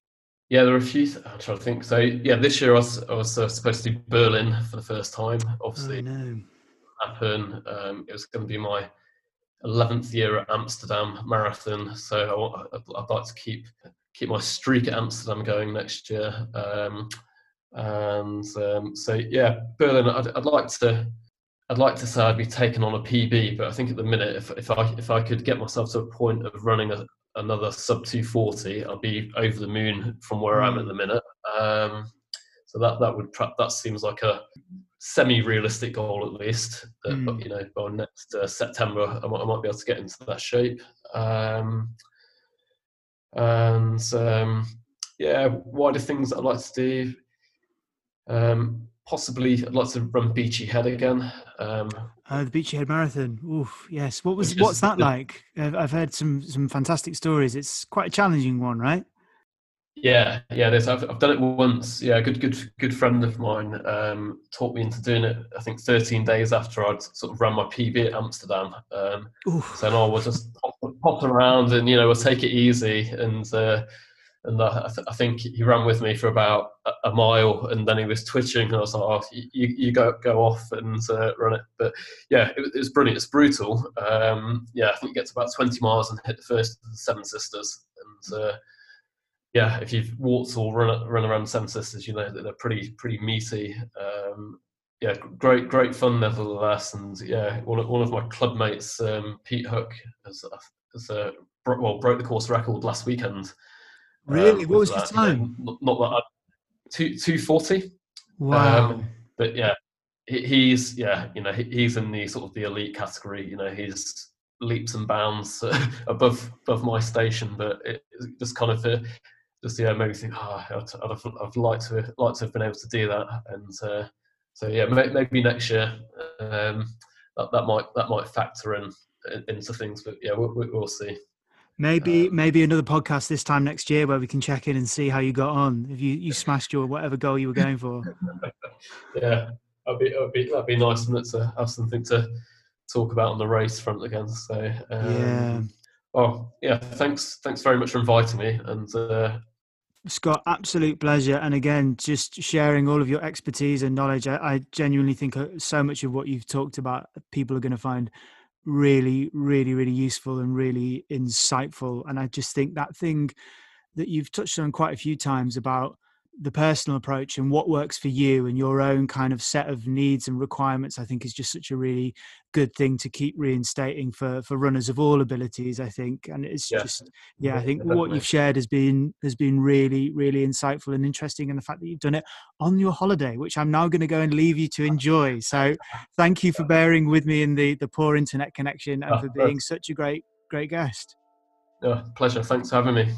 B: Yeah, there are a few. I'm trying to think. So yeah, this year I was I was uh, supposed to do Berlin for the first time. Obviously,
A: oh,
B: happen. Um, it was going to be my 11th year at Amsterdam Marathon, so I, would like to keep keep my streak at Amsterdam going next year. Um, and um, so yeah, Berlin. I'd, I'd, like to. I'd like to say I'd be taken on a PB, but I think at the minute, if, if I if I could get myself to a point of running a, another sub 240, I'd be over the moon from where I am at the minute. Um, so that that would that seems like a semi-realistic goal at least. That mm. you know by next uh, September, I might, I might, be able to get into that shape. Um, and um, yeah, wider things I'd like to do. Um, possibly, I'd like to run Beachy Head again. Um,
A: uh, the Beachy Head Marathon. Oof, yes. What was what's that like? I've heard some some fantastic stories. It's quite a challenging one, right?
B: Yeah, yeah. There's, I've, I've done it once. Yeah, good, good, good friend of mine um, taught me into doing it. I think 13 days after I'd sort of run my PB at Amsterdam. Um, so no, we'll just pop, pop, around and you know we'll take it easy and uh, and I, th- I, think he ran with me for about a, mile, and then he was twitching, and I was like, "Oh, you, you go go off and uh, run it." But yeah, it, it, was brilliant. It's brutal. Um, yeah, I think you get to about 20 miles and hit the first of the Seven Sisters, and uh, yeah, if you've walked or run run around Seven Sisters, you know that they're pretty pretty meaty. Um, yeah, great great fun nevertheless, and yeah, one of, one of my club mates, um, Pete Hook, has, has uh, well broke the course record last weekend.
A: Really? Um, what was that, your time?
B: You know, not, that two two forty.
A: Wow. Um,
B: but yeah, he, he's yeah, you know, he, he's in the sort of the elite category. You know, he's leaps and bounds above above my station, but it, it just kind of uh, just yeah, maybe think, oh, I'd, I'd, have, I'd like to like to have been able to do that, and uh, so yeah, maybe next year um, that that might that might factor in, in into things, but yeah, we'll, we'll see.
A: Maybe um, maybe another podcast this time next year where we can check in and see how you got on. If you, you smashed your whatever goal you were going for.
B: yeah, that'd be, that'd be that'd be nice, and to have something to talk about on the race front again. So
A: um, yeah.
B: Oh yeah, thanks thanks very much for inviting me, and uh,
A: Scott, absolute pleasure. And again, just sharing all of your expertise and knowledge. I, I, genuinely think uh, so much of what you've talked about, people are going to find really, really, really useful and really insightful. And I just think that thing that you've touched on quite a few times about the personal approach and what works for you and your own kind of set of needs and requirements i think is just such a really good thing to keep reinstating for for runners of all abilities i think. And it's yeah. just yeah i think what you've shared has been has been really really insightful and interesting and the fact that you've done it on your holiday which i'm now going to go and leave you to enjoy. So thank you for bearing with me in the the poor internet connection and oh, for being such a great great guest.
B: Yeah pleasure. Thanks for having me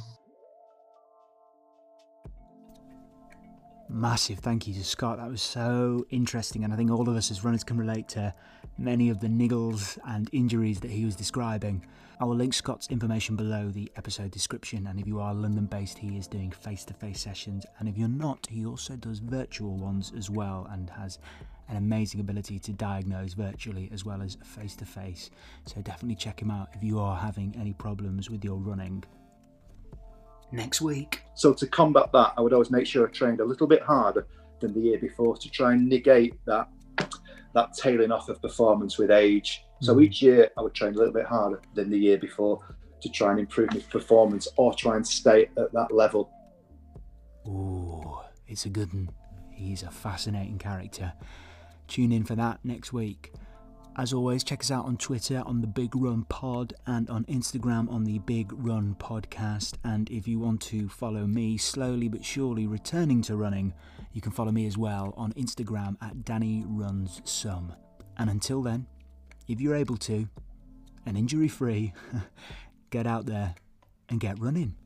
A: massive thank you to Scott. That was so interesting, and I think all of us as runners can relate to many of the niggles and injuries that he was describing. I will link Scott's information below the episode description, and if you are London based, he is doing face to face sessions, and if you're not, he also does virtual ones as well and has an amazing ability to diagnose virtually as well as face to face. So definitely check him out if you are having any problems with your running. Next week.
C: So to combat that, I would always make sure I trained a little bit harder than the year before to try and negate that that tailing off of performance with age. So mm. each year I would train a little bit harder than the year before to try and improve my performance or try and stay at that level.
A: Ooh, it's a good one. He's a fascinating character. Tune in for that next week. As always, check us out on Twitter on the Big Run Pod and on Instagram on the Big Run Podcast. And if you want to follow me slowly but surely returning to running, you can follow me as well on Instagram at Danny Runs Some. And until then, if you're able to, and injury free, get out there and get running.